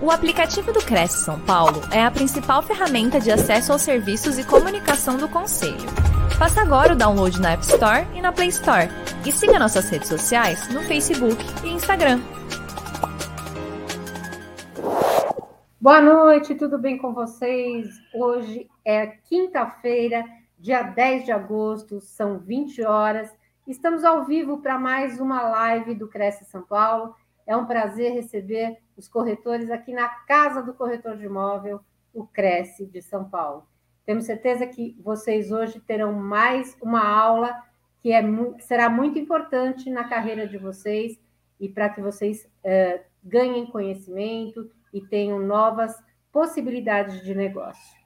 O aplicativo do Cresce São Paulo é a principal ferramenta de acesso aos serviços e comunicação do Conselho. Faça agora o download na App Store e na Play Store. E siga nossas redes sociais no Facebook e Instagram. Boa noite, tudo bem com vocês? Hoje é quinta-feira, dia 10 de agosto, são 20 horas. Estamos ao vivo para mais uma live do Cresce São Paulo. É um prazer receber os corretores aqui na Casa do Corretor de Imóvel, o Cresce de São Paulo. Temos certeza que vocês hoje terão mais uma aula que é, será muito importante na carreira de vocês e para que vocês uh, ganhem conhecimento e tenham novas possibilidades de negócio.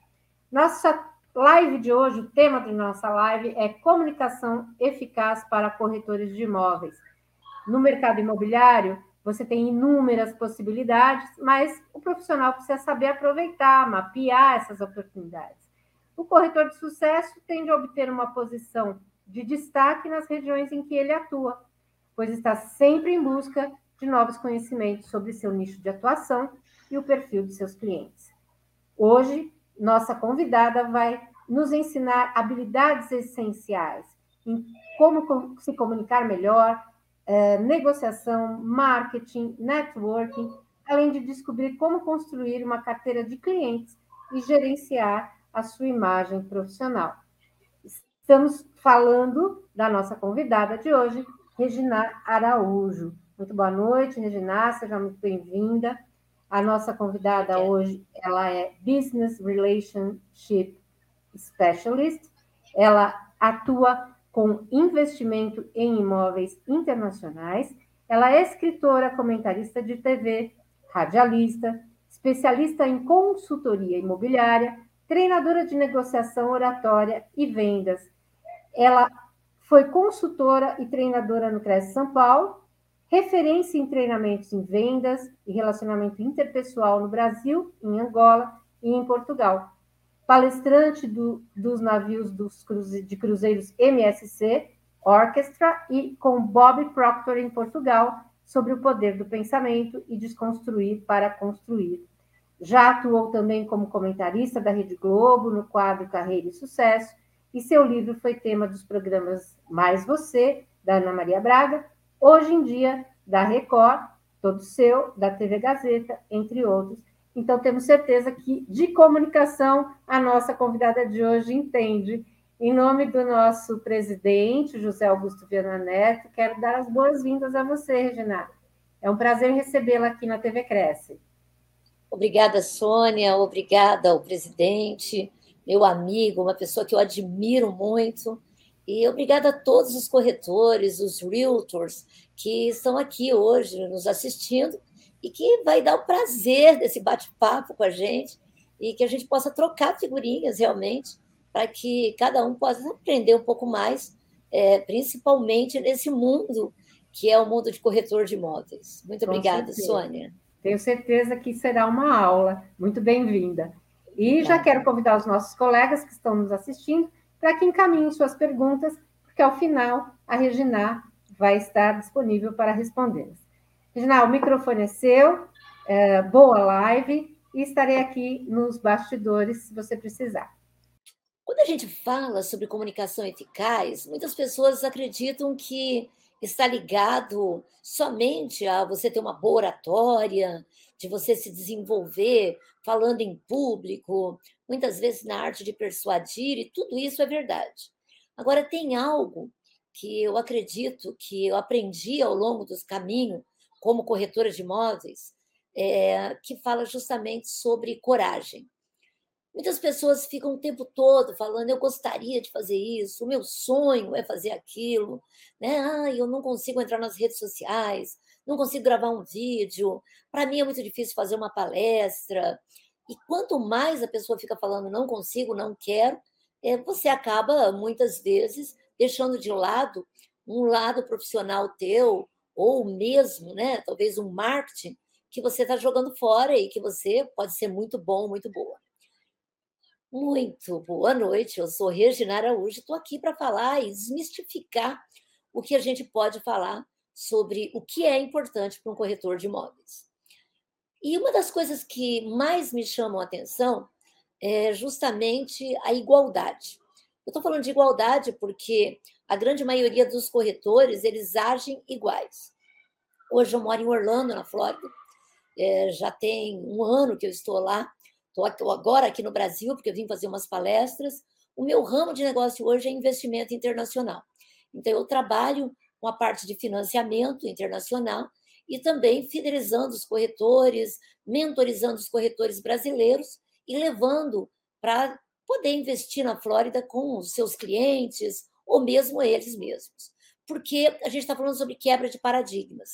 Nossa live de hoje, o tema da nossa live é comunicação eficaz para corretores de imóveis. No mercado imobiliário, você tem inúmeras possibilidades, mas o profissional precisa saber aproveitar, mapear essas oportunidades. O corretor de sucesso tende a obter uma posição de destaque nas regiões em que ele atua, pois está sempre em busca de novos conhecimentos sobre seu nicho de atuação e o perfil de seus clientes. Hoje, nossa convidada vai nos ensinar habilidades essenciais em como se comunicar melhor, é, negociação, marketing, networking, além de descobrir como construir uma carteira de clientes e gerenciar a sua imagem profissional. Estamos falando da nossa convidada de hoje, Regina Araújo. Muito boa noite, Regina, seja muito bem-vinda. A nossa convidada hoje, ela é Business Relationship Specialist. Ela atua com investimento em imóveis internacionais. Ela é escritora, comentarista de TV, radialista, especialista em consultoria imobiliária, treinadora de negociação oratória e vendas. Ela foi consultora e treinadora no Cresce São Paulo, referência em treinamentos em vendas e relacionamento interpessoal no Brasil, em Angola e em Portugal palestrante do, dos navios dos cruze, de cruzeiros MSC, Orchestra, e com Bob Proctor em Portugal, sobre o poder do pensamento e desconstruir para construir. Já atuou também como comentarista da Rede Globo no quadro Carreira e Sucesso, e seu livro foi tema dos programas Mais Você, da Ana Maria Braga, Hoje em Dia, da Record, Todo Seu, da TV Gazeta, entre outros, então, temos certeza que de comunicação a nossa convidada de hoje entende. Em nome do nosso presidente, José Augusto Viana Neto, quero dar as boas-vindas a você, Regina. É um prazer recebê-la aqui na TV Cresce. Obrigada, Sônia. Obrigada ao presidente, meu amigo, uma pessoa que eu admiro muito. E obrigada a todos os corretores, os realtors que estão aqui hoje nos assistindo e que vai dar o prazer desse bate-papo com a gente e que a gente possa trocar figurinhas realmente para que cada um possa aprender um pouco mais, é, principalmente nesse mundo que é o mundo de corretor de imóveis. Muito com obrigada, certeza. Sônia. Tenho certeza que será uma aula. Muito bem-vinda. E já quero convidar os nossos colegas que estão nos assistindo para que encaminhem suas perguntas, porque ao final a Regina vai estar disponível para respondê-las. Reginaldo, o microfone é seu, é, boa live, e estarei aqui nos bastidores se você precisar. Quando a gente fala sobre comunicação eficaz, muitas pessoas acreditam que está ligado somente a você ter uma boa oratória, de você se desenvolver falando em público, muitas vezes na arte de persuadir, e tudo isso é verdade. Agora, tem algo que eu acredito que eu aprendi ao longo dos caminhos como corretora de imóveis, é, que fala justamente sobre coragem. Muitas pessoas ficam o tempo todo falando: eu gostaria de fazer isso, o meu sonho é fazer aquilo, né? Ah, eu não consigo entrar nas redes sociais, não consigo gravar um vídeo, para mim é muito difícil fazer uma palestra. E quanto mais a pessoa fica falando não consigo, não quero, é, você acaba muitas vezes deixando de lado um lado profissional teu, ou mesmo, né, talvez um marketing que você está jogando fora e que você pode ser muito bom, muito boa. Muito boa noite, eu sou Regina Araújo, estou aqui para falar e desmistificar o que a gente pode falar sobre o que é importante para um corretor de imóveis. E uma das coisas que mais me chamam a atenção é justamente a igualdade. Eu estou falando de igualdade porque a grande maioria dos corretores eles agem iguais. Hoje eu moro em Orlando, na Flórida, é, já tem um ano que eu estou lá. Estou agora aqui no Brasil, porque eu vim fazer umas palestras. O meu ramo de negócio hoje é investimento internacional. Então, eu trabalho com a parte de financiamento internacional e também fidelizando os corretores, mentorizando os corretores brasileiros e levando para poder investir na Flórida com os seus clientes ou mesmo eles mesmos. Porque a gente está falando sobre quebra de paradigmas.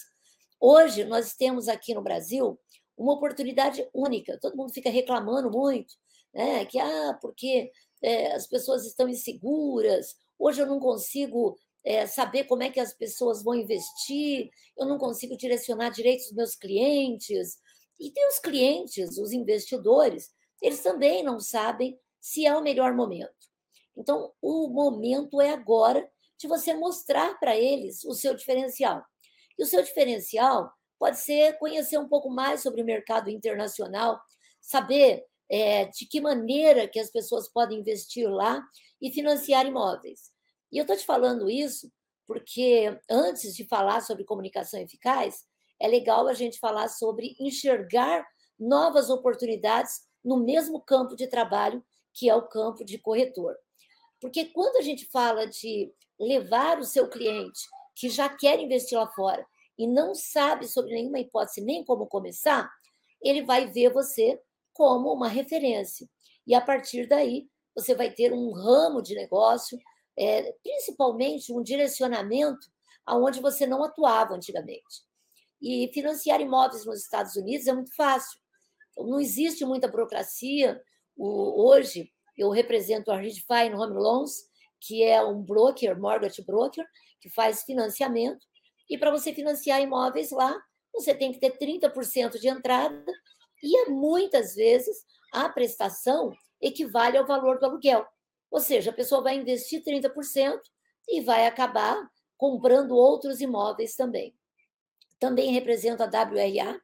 Hoje, nós temos aqui no Brasil uma oportunidade única. Todo mundo fica reclamando muito, né? Que, ah, porque é, as pessoas estão inseguras, hoje eu não consigo é, saber como é que as pessoas vão investir, eu não consigo direcionar direito os meus clientes. E tem os clientes, os investidores, eles também não sabem se é o melhor momento. Então, o momento é agora de você mostrar para eles o seu diferencial. E o seu diferencial pode ser conhecer um pouco mais sobre o mercado internacional, saber é, de que maneira que as pessoas podem investir lá e financiar imóveis. E eu estou te falando isso porque, antes de falar sobre comunicação eficaz, é legal a gente falar sobre enxergar novas oportunidades no mesmo campo de trabalho que é o campo de corretor. Porque quando a gente fala de levar o seu cliente que já quer investir lá fora e não sabe sobre nenhuma hipótese nem como começar, ele vai ver você como uma referência. E a partir daí, você vai ter um ramo de negócio, é, principalmente um direcionamento aonde você não atuava antigamente. E financiar imóveis nos Estados Unidos é muito fácil. Não existe muita burocracia. O, hoje, eu represento a Redfine Home Loans, que é um broker, mortgage broker, que faz financiamento. E para você financiar imóveis lá, você tem que ter 30% de entrada e muitas vezes a prestação equivale ao valor do aluguel. Ou seja, a pessoa vai investir 30% e vai acabar comprando outros imóveis também. Também representa a WRA,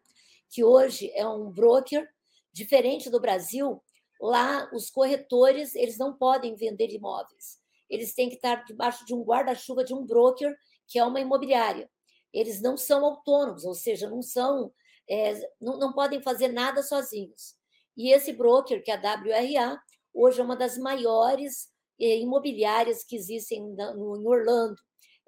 que hoje é um broker diferente do Brasil. Lá os corretores, eles não podem vender imóveis eles têm que estar debaixo de um guarda-chuva de um broker, que é uma imobiliária. Eles não são autônomos, ou seja, não são, é, não, não podem fazer nada sozinhos. E esse broker, que é a WRA, hoje é uma das maiores é, imobiliárias que existem em Orlando.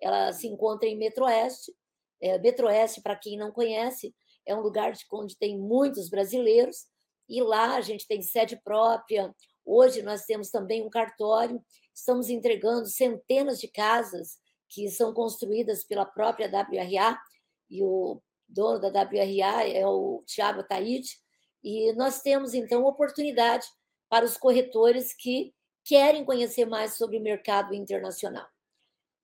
Ela se encontra em Metroeste. É, Metroeste, para quem não conhece, é um lugar de, onde tem muitos brasileiros, e lá a gente tem sede própria. Hoje nós temos também um cartório estamos entregando centenas de casas que são construídas pela própria WRA, e o dono da WRA é o Tiago Taide, e nós temos, então, oportunidade para os corretores que querem conhecer mais sobre o mercado internacional.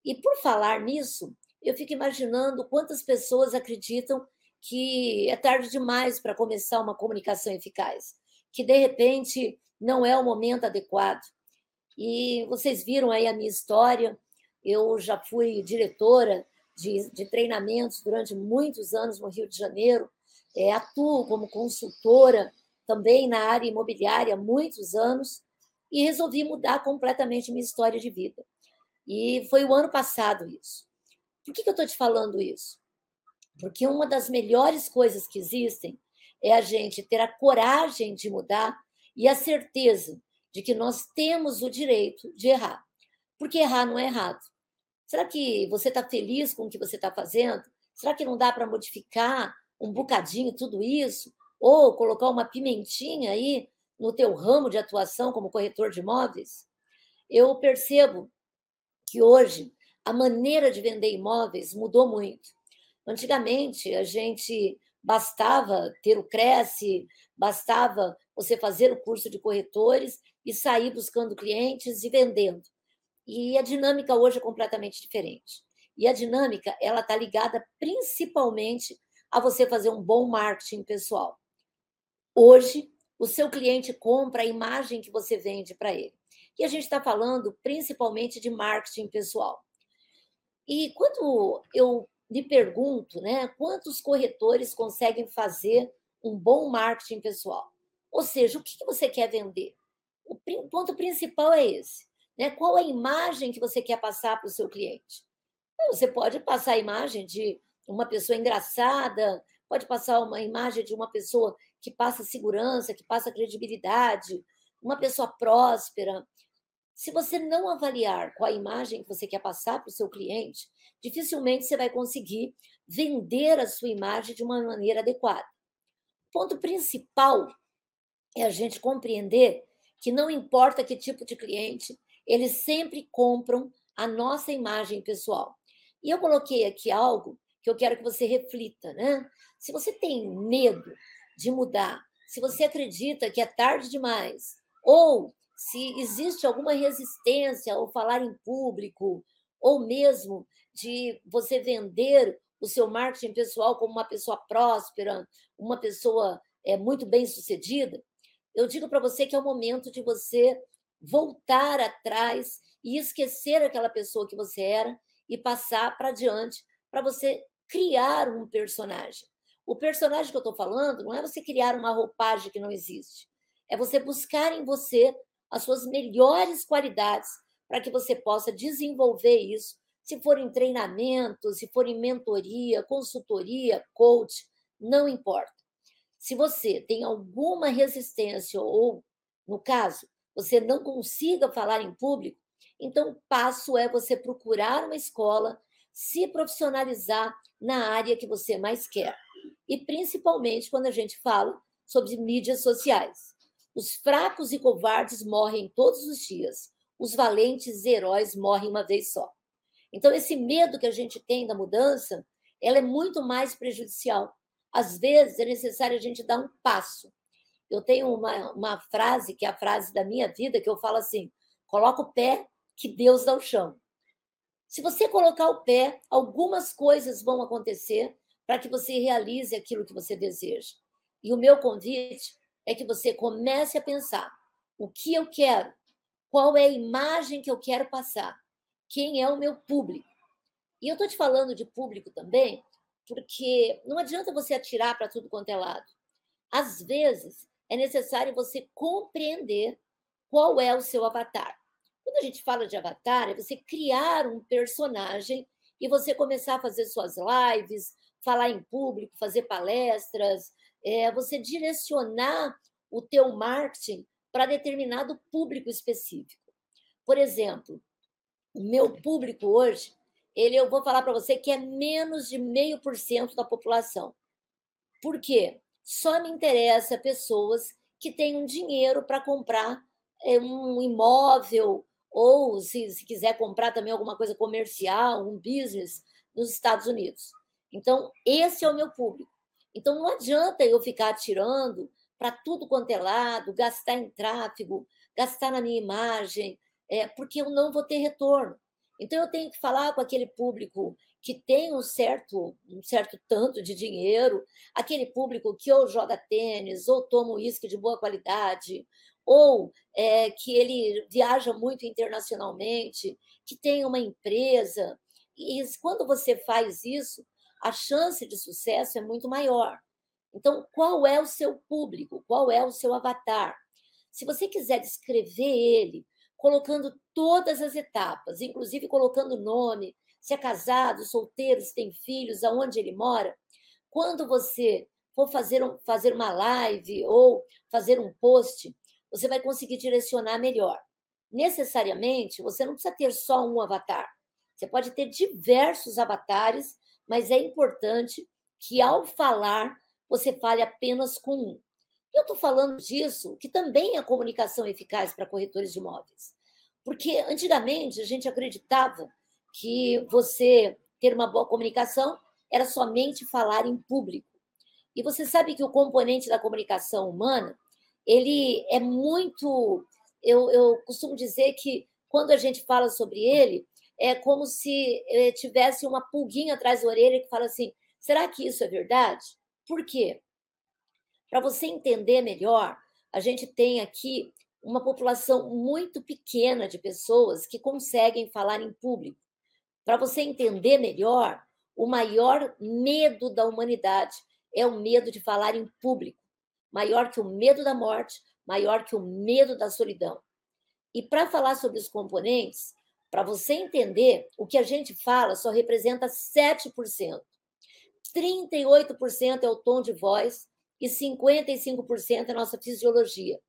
E por falar nisso, eu fico imaginando quantas pessoas acreditam que é tarde demais para começar uma comunicação eficaz, que de repente não é o momento adequado, e vocês viram aí a minha história. Eu já fui diretora de, de treinamentos durante muitos anos no Rio de Janeiro. É, atuo como consultora também na área imobiliária há muitos anos e resolvi mudar completamente minha história de vida. E foi o ano passado isso. Por que, que eu estou te falando isso? Porque uma das melhores coisas que existem é a gente ter a coragem de mudar e a certeza de que nós temos o direito de errar. Porque errar não é errado. Será que você está feliz com o que você está fazendo? Será que não dá para modificar um bocadinho tudo isso? Ou colocar uma pimentinha aí no teu ramo de atuação como corretor de imóveis? Eu percebo que hoje a maneira de vender imóveis mudou muito. Antigamente, a gente bastava ter o Cresce, bastava você fazer o curso de corretores e sair buscando clientes e vendendo. E a dinâmica hoje é completamente diferente. E a dinâmica ela está ligada principalmente a você fazer um bom marketing pessoal. Hoje, o seu cliente compra a imagem que você vende para ele. E a gente está falando principalmente de marketing pessoal. E quando eu me pergunto, né, quantos corretores conseguem fazer um bom marketing pessoal. Ou seja, o que você quer vender? O ponto principal é esse. Né? Qual a imagem que você quer passar para o seu cliente? Você pode passar a imagem de uma pessoa engraçada, pode passar uma imagem de uma pessoa que passa segurança, que passa credibilidade, uma pessoa próspera. Se você não avaliar qual a imagem que você quer passar para o seu cliente, dificilmente você vai conseguir vender a sua imagem de uma maneira adequada. O ponto principal é a gente compreender que não importa que tipo de cliente, eles sempre compram a nossa imagem pessoal. E eu coloquei aqui algo que eu quero que você reflita, né? Se você tem medo de mudar, se você acredita que é tarde demais, ou se existe alguma resistência ao falar em público, ou mesmo de você vender o seu marketing pessoal como uma pessoa próspera, uma pessoa é, muito bem sucedida, eu digo para você que é o momento de você voltar atrás e esquecer aquela pessoa que você era e passar para diante para você criar um personagem. O personagem que eu estou falando não é você criar uma roupagem que não existe. É você buscar em você as suas melhores qualidades para que você possa desenvolver isso. Se for em treinamento, se for em mentoria, consultoria, coach, não importa. Se você tem alguma resistência ou, no caso, você não consiga falar em público, então o passo é você procurar uma escola, se profissionalizar na área que você mais quer e principalmente quando a gente fala sobre mídias sociais. Os fracos e covardes morrem todos os dias, os valentes e heróis morrem uma vez só. Então, esse medo que a gente tem da mudança, ela é muito mais prejudicial. Às vezes, é necessário a gente dar um passo. Eu tenho uma, uma frase, que é a frase da minha vida, que eu falo assim: coloca o pé, que Deus dá o chão. Se você colocar o pé, algumas coisas vão acontecer para que você realize aquilo que você deseja. E o meu convite é que você comece a pensar: o que eu quero? Qual é a imagem que eu quero passar? Quem é o meu público? E eu estou te falando de público também, porque não adianta você atirar para tudo quanto é lado. Às vezes, é necessário você compreender qual é o seu avatar. Quando a gente fala de avatar, é você criar um personagem e você começar a fazer suas lives, falar em público, fazer palestras, é, você direcionar o teu marketing para determinado público específico. Por exemplo, o meu público hoje, ele eu vou falar para você que é menos de meio por cento da população. Por quê? Só me interessa pessoas que tenham dinheiro para comprar é, um imóvel ou se, se quiser comprar também alguma coisa comercial, um business nos Estados Unidos. Então, esse é o meu público. Então, não adianta eu ficar atirando para tudo quanto é lado, gastar em tráfego, gastar na minha imagem, é, porque eu não vou ter retorno. Então, eu tenho que falar com aquele público que tem um certo, um certo tanto de dinheiro, aquele público que ou joga tênis, ou toma uísque de boa qualidade, ou é, que ele viaja muito internacionalmente, que tem uma empresa. E quando você faz isso, a chance de sucesso é muito maior. Então, qual é o seu público? Qual é o seu avatar? Se você quiser descrever ele, colocando todas as etapas, inclusive colocando nome, se é casado, solteiro, se tem filhos, aonde ele mora, quando você for fazer, um, fazer uma live ou fazer um post, você vai conseguir direcionar melhor. Necessariamente, você não precisa ter só um avatar. Você pode ter diversos avatares mas é importante que, ao falar, você fale apenas com um. Eu estou falando disso, que também é comunicação eficaz para corretores de imóveis. Porque antigamente a gente acreditava que você ter uma boa comunicação era somente falar em público. E você sabe que o componente da comunicação humana, ele é muito. Eu, eu costumo dizer que quando a gente fala sobre ele, é como se eh, tivesse uma pulguinha atrás da orelha que fala assim: será que isso é verdade? Por quê? Para você entender melhor, a gente tem aqui uma população muito pequena de pessoas que conseguem falar em público. Para você entender melhor, o maior medo da humanidade é o medo de falar em público, maior que o medo da morte, maior que o medo da solidão. E para falar sobre os componentes, para você entender, o que a gente fala só representa 7%. 38% é o tom de voz e 55% é a nossa fisiologia.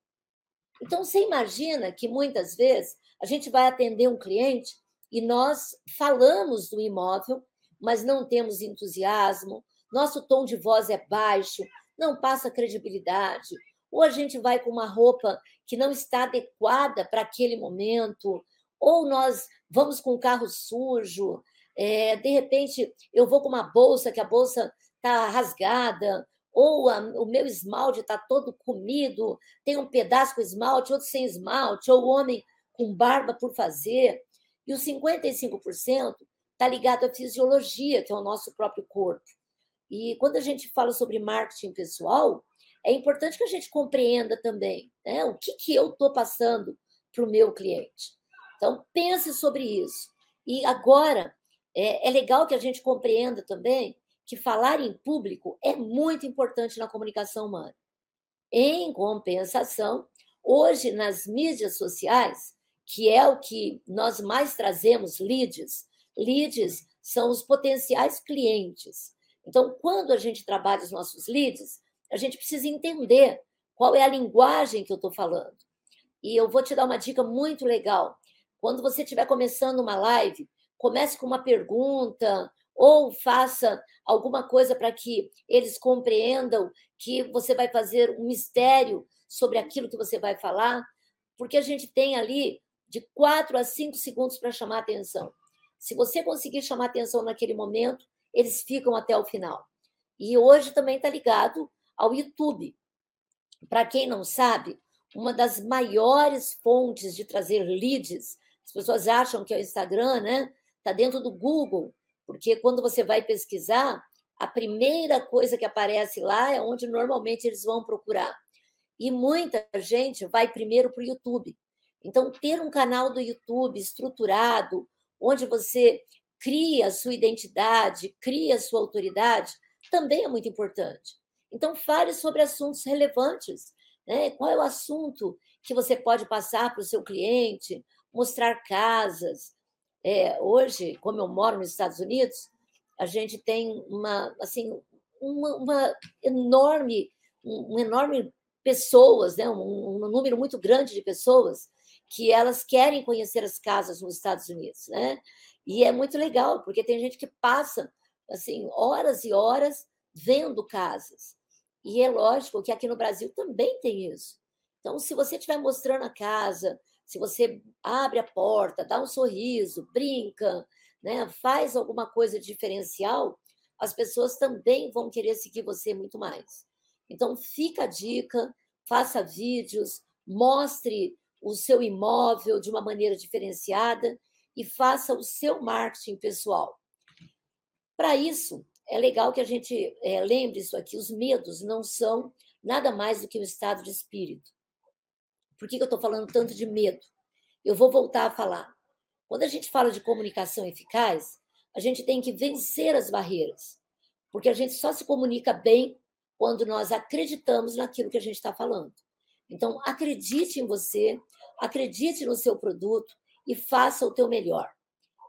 Então, você imagina que muitas vezes a gente vai atender um cliente e nós falamos do imóvel, mas não temos entusiasmo, nosso tom de voz é baixo, não passa credibilidade, ou a gente vai com uma roupa que não está adequada para aquele momento, ou nós vamos com o carro sujo, é, de repente eu vou com uma bolsa que a bolsa está rasgada, ou a, o meu esmalte está todo comido, tem um pedaço com esmalte, outro sem esmalte, ou o homem com barba por fazer. E os 55% está ligado à fisiologia, que é o nosso próprio corpo. E quando a gente fala sobre marketing pessoal, é importante que a gente compreenda também né, o que, que eu estou passando para o meu cliente. Então, pense sobre isso. E agora, é, é legal que a gente compreenda também que falar em público é muito importante na comunicação humana. Em compensação, hoje nas mídias sociais, que é o que nós mais trazemos leads, leads são os potenciais clientes. Então, quando a gente trabalha os nossos leads, a gente precisa entender qual é a linguagem que eu estou falando. E eu vou te dar uma dica muito legal. Quando você estiver começando uma live, comece com uma pergunta ou faça alguma coisa para que eles compreendam que você vai fazer um mistério sobre aquilo que você vai falar, porque a gente tem ali de quatro a cinco segundos para chamar atenção. Se você conseguir chamar atenção naquele momento, eles ficam até o final. E hoje também está ligado ao YouTube. Para quem não sabe, uma das maiores fontes de trazer leads, as pessoas acham que é o Instagram, né? Está dentro do Google. Porque quando você vai pesquisar, a primeira coisa que aparece lá é onde normalmente eles vão procurar. E muita gente vai primeiro para o YouTube. Então, ter um canal do YouTube estruturado, onde você cria a sua identidade, cria a sua autoridade, também é muito importante. Então, fale sobre assuntos relevantes. Né? Qual é o assunto que você pode passar para o seu cliente? Mostrar casas, é, hoje, como eu moro nos Estados Unidos, a gente tem uma, assim, uma, uma enorme, um, um, enorme pessoas, né? Um, um, número muito grande de pessoas que elas querem conhecer as casas nos Estados Unidos, né? E é muito legal, porque tem gente que passa assim horas e horas vendo casas. E é lógico que aqui no Brasil também tem isso. Então, se você estiver mostrando a casa, se você abre a porta, dá um sorriso, brinca, né, faz alguma coisa diferencial, as pessoas também vão querer seguir você muito mais. Então, fica a dica, faça vídeos, mostre o seu imóvel de uma maneira diferenciada e faça o seu marketing pessoal. Para isso, é legal que a gente é, lembre isso aqui: os medos não são nada mais do que um estado de espírito. Por que, eu estou falando tanto de medo? Eu vou voltar a falar. Quando a gente fala de comunicação eficaz, a gente tem que vencer as barreiras, porque a gente só se comunica bem quando nós acreditamos naquilo que a gente está falando. Então, acredite em você, acredite no seu produto e faça o teu melhor.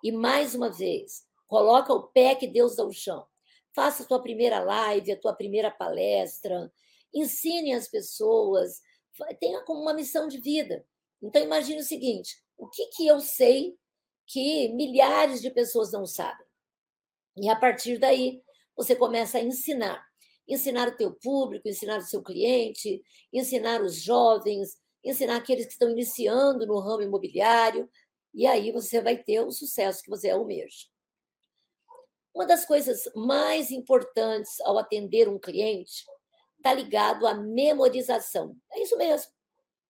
E mais uma vez, coloca o pé que Deus dá o chão. Faça a tua primeira live, a tua primeira palestra, ensine as pessoas, tenha como uma missão de vida. Então, imagine o seguinte: o que, que eu sei que milhares de pessoas não sabem? E a partir daí, você começa a ensinar. Ensinar o teu público, ensinar o seu cliente, ensinar os jovens, ensinar aqueles que estão iniciando no ramo imobiliário, e aí você vai ter o sucesso que você almeja. Uma das coisas mais importantes ao atender um cliente está ligado à memorização. É isso mesmo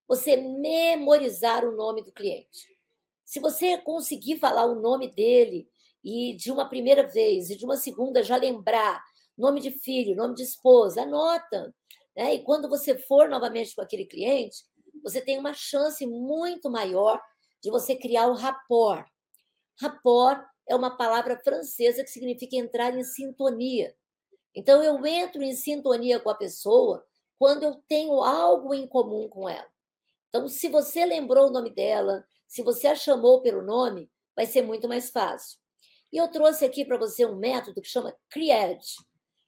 você memorizar o nome do cliente. Se você conseguir falar o nome dele e de uma primeira vez e de uma segunda já lembrar nome de filho, nome de esposa, anota. Né? E quando você for novamente com aquele cliente, você tem uma chance muito maior de você criar o rapport. Rapport é uma palavra francesa que significa entrar em sintonia. Então, eu entro em sintonia com a pessoa quando eu tenho algo em comum com ela. Então, se você lembrou o nome dela, se você a chamou pelo nome, vai ser muito mais fácil. E eu trouxe aqui para você um método que chama CREAD.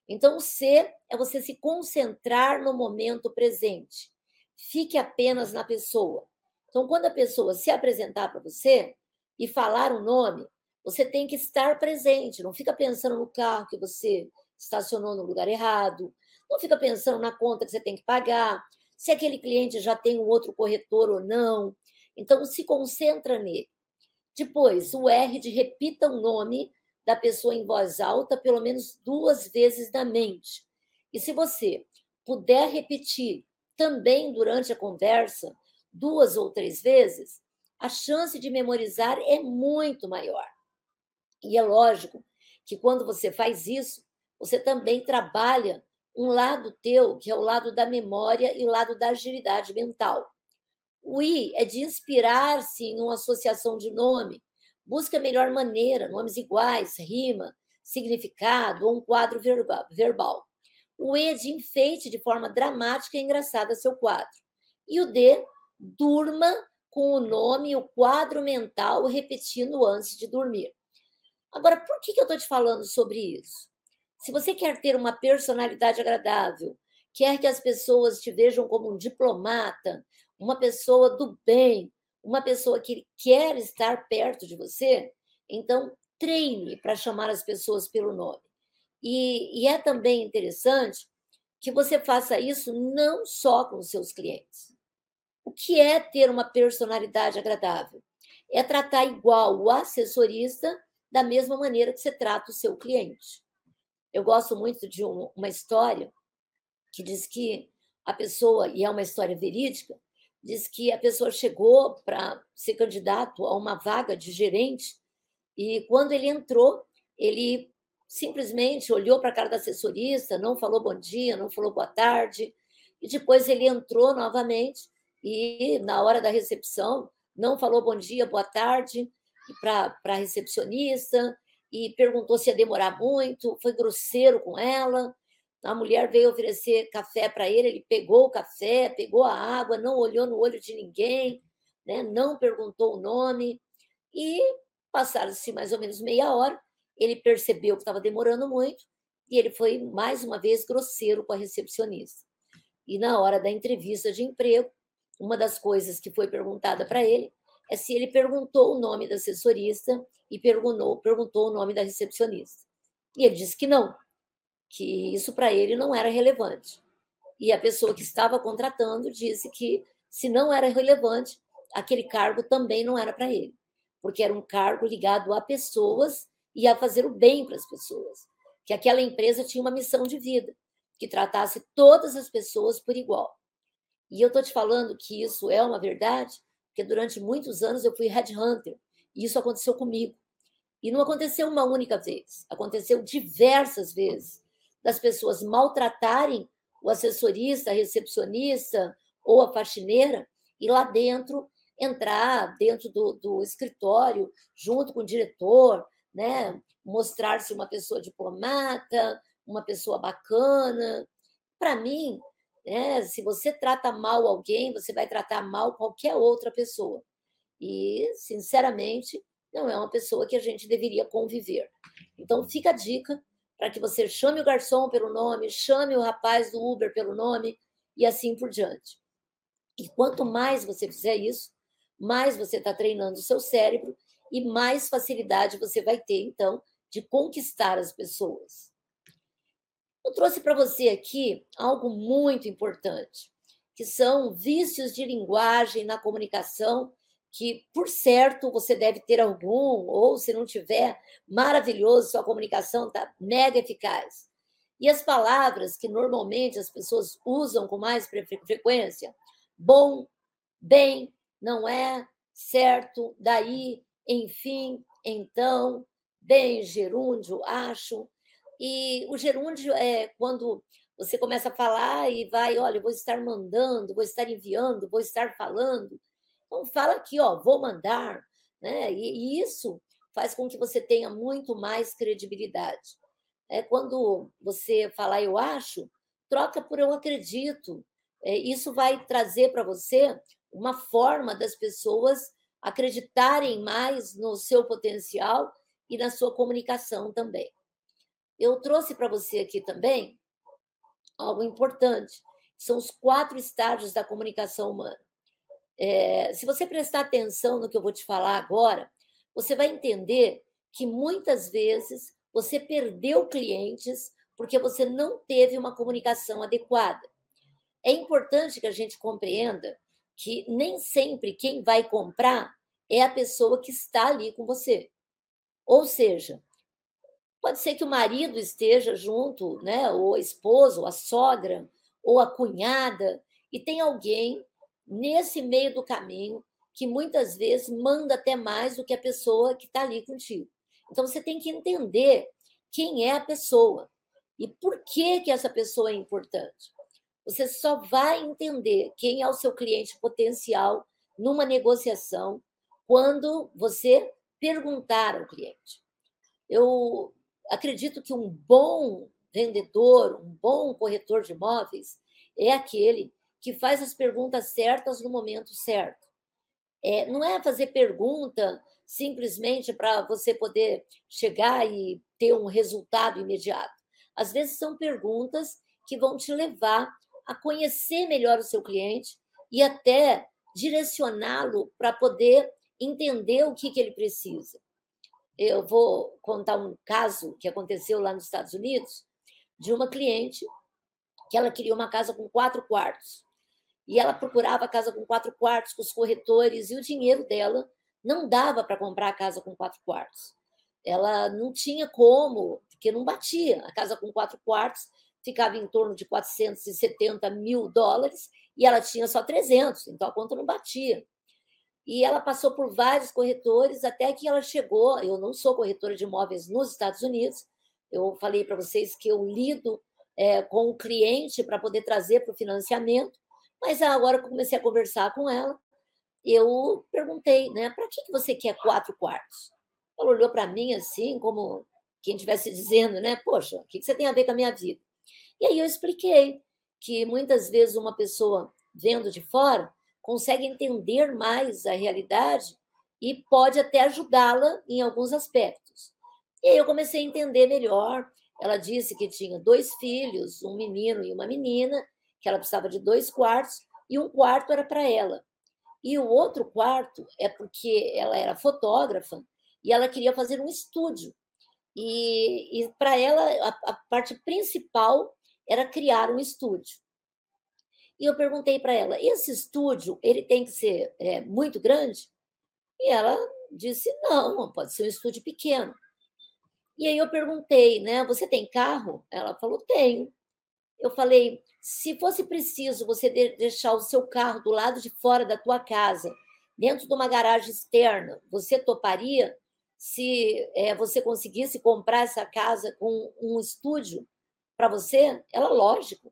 Então, o C é você se concentrar no momento presente. Fique apenas na pessoa. Então, quando a pessoa se apresentar para você e falar o nome, você tem que estar presente. Não fica pensando no carro que você estacionou no lugar errado. Não fica pensando na conta que você tem que pagar. Se aquele cliente já tem um outro corretor ou não. Então, se concentra nele. Depois, o R de repita o nome da pessoa em voz alta pelo menos duas vezes na mente. E se você puder repetir também durante a conversa, duas ou três vezes, a chance de memorizar é muito maior. E é lógico que quando você faz isso, você também trabalha um lado teu, que é o lado da memória e o lado da agilidade mental. O I é de inspirar-se em uma associação de nome. Busca a melhor maneira, nomes iguais, rima, significado ou um quadro verbal. O E é de enfeite de forma dramática e engraçada seu quadro. E o D, durma com o nome e o quadro mental repetindo antes de dormir. Agora, por que eu estou te falando sobre isso? Se você quer ter uma personalidade agradável, quer que as pessoas te vejam como um diplomata, uma pessoa do bem, uma pessoa que quer estar perto de você, então treine para chamar as pessoas pelo nome. E, e, é também interessante que você faça isso não só com os seus clientes. O que é ter uma personalidade agradável? É tratar igual o assessorista da mesma maneira que você trata o seu cliente. Eu gosto muito de uma história que diz que a pessoa, e é uma história verídica, diz que a pessoa chegou para ser candidato a uma vaga de gerente e quando ele entrou, ele simplesmente olhou para a cara da assessorista, não falou bom dia, não falou boa tarde, e depois ele entrou novamente e na hora da recepção não falou bom dia, boa tarde para a recepcionista e perguntou se ia demorar muito, foi grosseiro com ela. A mulher veio oferecer café para ele, ele pegou o café, pegou a água, não olhou no olho de ninguém, né? não perguntou o nome. E passaram-se mais ou menos meia hora, ele percebeu que estava demorando muito e ele foi mais uma vez grosseiro com a recepcionista. E na hora da entrevista de emprego, uma das coisas que foi perguntada para ele se ele perguntou o nome da assessorista e perguntou, perguntou o nome da recepcionista. E ele disse que não, que isso para ele não era relevante. E a pessoa que estava contratando disse que, se não era relevante, aquele cargo também não era para ele, porque era um cargo ligado a pessoas e a fazer o bem para as pessoas. Que aquela empresa tinha uma missão de vida, que tratasse todas as pessoas por igual. E eu estou te falando que isso é uma verdade, porque durante muitos anos eu fui headhunter, e isso aconteceu comigo. E não aconteceu uma única vez, aconteceu diversas vezes das pessoas maltratarem o assessorista, a recepcionista ou a faxineira e lá dentro entrar dentro do, do escritório junto com o diretor, né? mostrar-se uma pessoa diplomata, uma pessoa bacana. Para mim, né, se você trata mal alguém, você vai tratar mal qualquer outra pessoa. E, sinceramente, não é uma pessoa que a gente deveria conviver. Então, fica a dica para que você chame o garçom pelo nome, chame o rapaz do Uber pelo nome e assim por diante. E quanto mais você fizer isso, mais você está treinando o seu cérebro e mais facilidade você vai ter, então, de conquistar as pessoas. Eu trouxe para você aqui algo muito importante, que são vícios de linguagem na comunicação que, por certo, você deve ter algum, ou se não tiver, maravilhoso, sua comunicação está mega eficaz. E as palavras que normalmente as pessoas usam com mais frequência, bom, bem, não é, certo, daí, enfim, então, bem, gerúndio, acho. E o gerúndio é quando você começa a falar e vai, olha, vou estar mandando, vou estar enviando, vou estar falando. Então, fala aqui, ó, vou mandar, né? E, e isso faz com que você tenha muito mais credibilidade. É quando você falar eu acho, troca por eu acredito. É, isso vai trazer para você uma forma das pessoas acreditarem mais no seu potencial e na sua comunicação também. Eu trouxe para você aqui também algo importante, são os quatro estágios da comunicação humana. É, se você prestar atenção no que eu vou te falar agora, você vai entender que muitas vezes você perdeu clientes porque você não teve uma comunicação adequada. É importante que a gente compreenda que nem sempre quem vai comprar é a pessoa que está ali com você. Ou seja, pode ser que o marido esteja junto, né, ou a esposa, ou a sogra, ou a cunhada, e tem alguém nesse meio do caminho que muitas vezes manda até mais do que a pessoa que está ali contigo. Então você tem que entender quem é a pessoa e por que que essa pessoa é importante. Você só vai entender quem é o seu cliente potencial numa negociação quando você perguntar ao cliente. Eu acredito que um bom vendedor, um bom corretor de imóveis é aquele que faz as perguntas certas no momento certo. É, não é fazer pergunta simplesmente para você poder chegar e ter um resultado imediato. Às vezes são perguntas que vão te levar a conhecer melhor o seu cliente e até direcioná-lo para poder entender o que, que ele precisa. Eu vou contar um caso que aconteceu lá nos Estados Unidos de uma cliente que ela queria uma casa com quatro quartos. E ela procurava a casa com quatro quartos com os corretores, e o dinheiro dela não dava para comprar a casa com quatro quartos. Ela não tinha como, porque não batia. A casa com quatro quartos ficava em torno de 470 mil dólares e ela tinha só 300, então a conta não batia. E ela passou por vários corretores até que ela chegou. Eu não sou corretora de imóveis nos Estados Unidos, eu falei para vocês que eu lido é, com o cliente para poder trazer para o financiamento, mas agora que comecei a conversar com ela, eu perguntei, né, para que, que você quer quatro quartos? Ela olhou para mim assim, como quem estivesse dizendo, né, poxa, o que, que você tem a ver com a minha vida? E aí eu expliquei que muitas vezes uma pessoa vendo de fora consegue entender mais a realidade e pode até ajudá-la em alguns aspectos. E aí eu comecei a entender melhor ela disse que tinha dois filhos, um menino e uma menina, que ela precisava de dois quartos, e um quarto era para ela. E o outro quarto é porque ela era fotógrafa e ela queria fazer um estúdio. E, e para ela, a, a, parte principal era criar um estúdio. E eu perguntei para ela: esse estúdio ele tem que ser é, muito grande? E ela disse: não, pode ser um estúdio pequeno. E aí eu perguntei, né? Você tem carro? Ela falou: tenho. Eu falei: se fosse preciso você deixar o seu carro do lado de fora da tua casa, dentro de uma garagem externa, você toparia? Se é, você conseguisse comprar essa casa com um estúdio para você? Ela, lógico.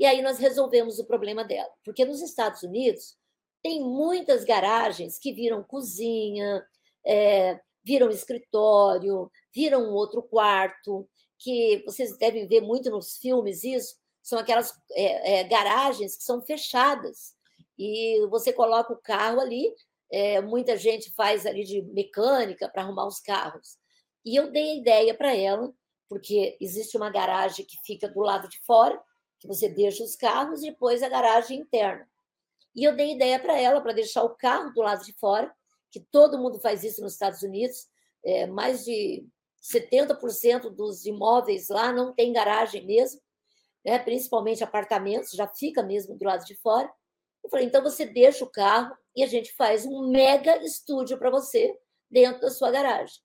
E aí nós resolvemos o problema dela, porque nos Estados Unidos tem muitas garagens que viram cozinha, é, viram escritório, viram um outro quarto, que vocês devem ver muito nos filmes isso, são aquelas é, é, garagens que são fechadas e você coloca o carro ali, é, muita gente faz ali de mecânica para arrumar os carros. E eu dei a ideia para ela, porque existe uma garagem que fica do lado de fora, que você deixa os carros, depois a garagem interna. E eu dei ideia para ela para deixar o carro do lado de fora que todo mundo faz isso nos Estados Unidos, é, mais de 70% dos imóveis lá não tem garagem mesmo, né, principalmente apartamentos, já fica mesmo do lado de fora. Eu falei, então você deixa o carro e a gente faz um mega estúdio para você dentro da sua garagem.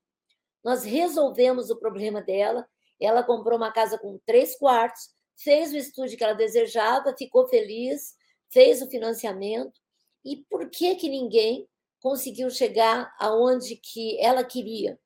Nós resolvemos o problema dela. Ela comprou uma casa com três quartos, fez o estúdio que ela desejava, ficou feliz, fez o financiamento. E por que que ninguém conseguiu chegar aonde que ela queria,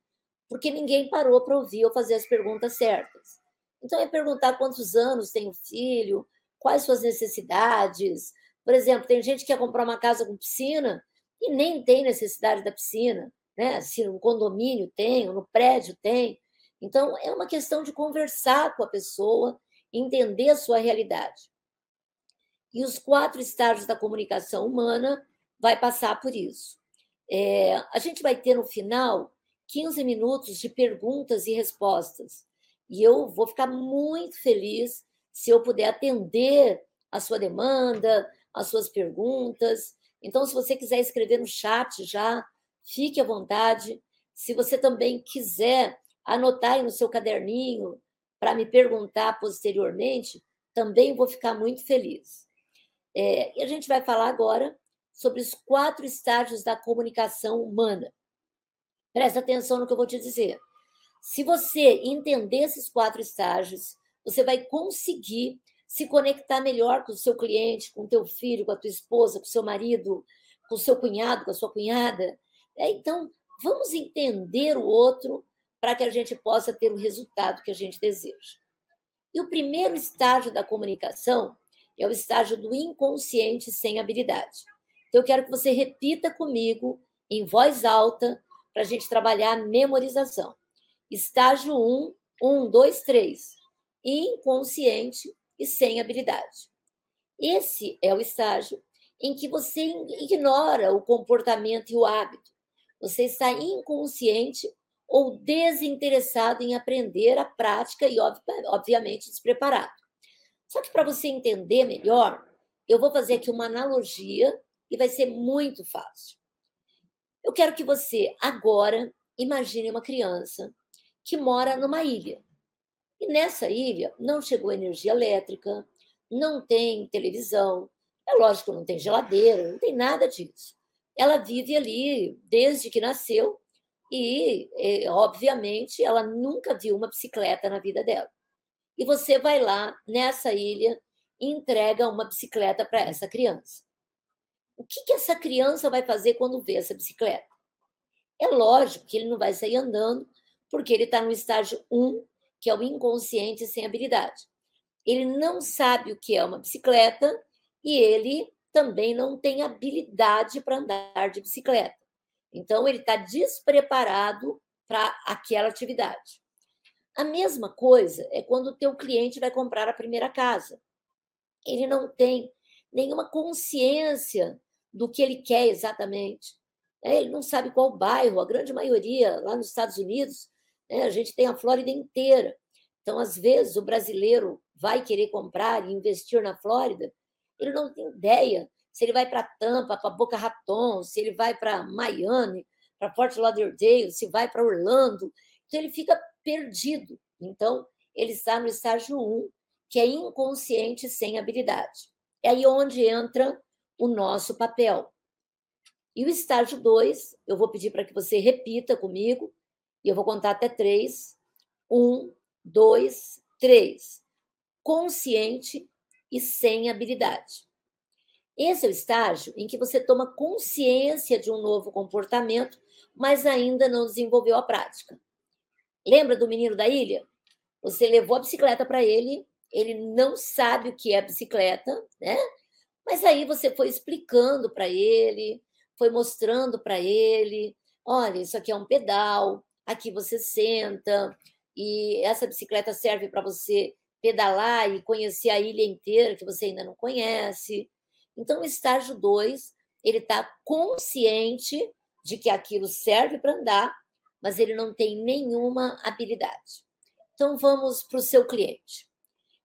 porque ninguém parou para ouvir ou fazer as perguntas certas. Então, é perguntar quantos anos tem o filho, quais suas necessidades. Por exemplo, tem gente que quer comprar uma casa com piscina e nem tem necessidade da piscina, né? Se no condomínio tem, ou no prédio tem. Então, é uma questão de conversar com a pessoa, entender a sua realidade. E os quatro estágios da comunicação humana vai passar por isso. É, a gente vai ter no final 15 minutos de perguntas e respostas. E eu vou ficar muito feliz se eu puder atender a sua demanda, as suas perguntas. Então, se você quiser escrever no chat já, fique à vontade. Se você também quiser anotar aí no seu caderninho para me perguntar posteriormente, também vou ficar muito feliz. É, e a gente vai falar agora sobre os quatro estágios da comunicação humana. Presta atenção no que eu vou te dizer. Se você entender esses quatro estágios, você vai conseguir se conectar melhor com o seu cliente, com o teu filho, com a tua esposa, com o seu marido, com o seu cunhado, com a sua cunhada. É, então, vamos entender o outro para que a gente possa ter o resultado que a gente deseja. E o primeiro estágio da comunicação é o estágio do inconsciente sem habilidade. Então, eu quero que você repita comigo, em voz alta, para a gente trabalhar a memorização. Estágio 1, 1, 2, 3. Inconsciente e sem habilidade. Esse é o estágio em que você ignora o comportamento e o hábito. Você está inconsciente ou desinteressado em aprender a prática e, obviamente, despreparado. Só que para você entender melhor, eu vou fazer aqui uma analogia e vai ser muito fácil. Eu quero que você agora imagine uma criança que mora numa ilha. E nessa ilha não chegou energia elétrica, não tem televisão, é lógico, não tem geladeira, não tem nada disso. Ela vive ali desde que nasceu e, é, obviamente, ela nunca viu uma bicicleta na vida dela. E você vai lá nessa ilha e entrega uma bicicleta para essa criança. O que, que essa criança vai fazer quando vê essa bicicleta? É lógico que ele não vai sair andando, porque ele está no estágio 1, que é o inconsciente sem habilidade. Ele não sabe o que é uma bicicleta e ele também não tem habilidade para andar de bicicleta. Então, ele está despreparado para aquela atividade. A mesma coisa é quando o teu cliente vai comprar a primeira casa. Ele não tem nenhuma consciência do que ele quer exatamente. Né? Ele não sabe qual bairro, a grande maioria lá nos Estados Unidos, né? a gente tem a Flórida inteira. Então, às vezes, o brasileiro vai querer comprar e investir na Flórida, ele não tem ideia se ele vai para Tampa, para Boca Raton, se ele vai para Miami, para Fort Lauderdale, se vai para Orlando. Então, ele fica perdido. Então, ele está no estágio 1, que é inconsciente sem habilidade. É aí onde entra o nosso papel. E o estágio 2, eu vou pedir para que você repita comigo, e eu vou contar até três. Um, dois, três. Consciente e sem habilidade. Esse é o estágio em que você toma consciência de um novo comportamento, mas ainda não desenvolveu a prática. Lembra do menino da ilha? Você levou a bicicleta para ele, ele não sabe o que é bicicleta, né? Mas aí você foi explicando para ele, foi mostrando para ele: olha, isso aqui é um pedal, aqui você senta, e essa bicicleta serve para você pedalar e conhecer a ilha inteira que você ainda não conhece. Então, o estágio 2, ele está consciente de que aquilo serve para andar, mas ele não tem nenhuma habilidade. Então, vamos para o seu cliente.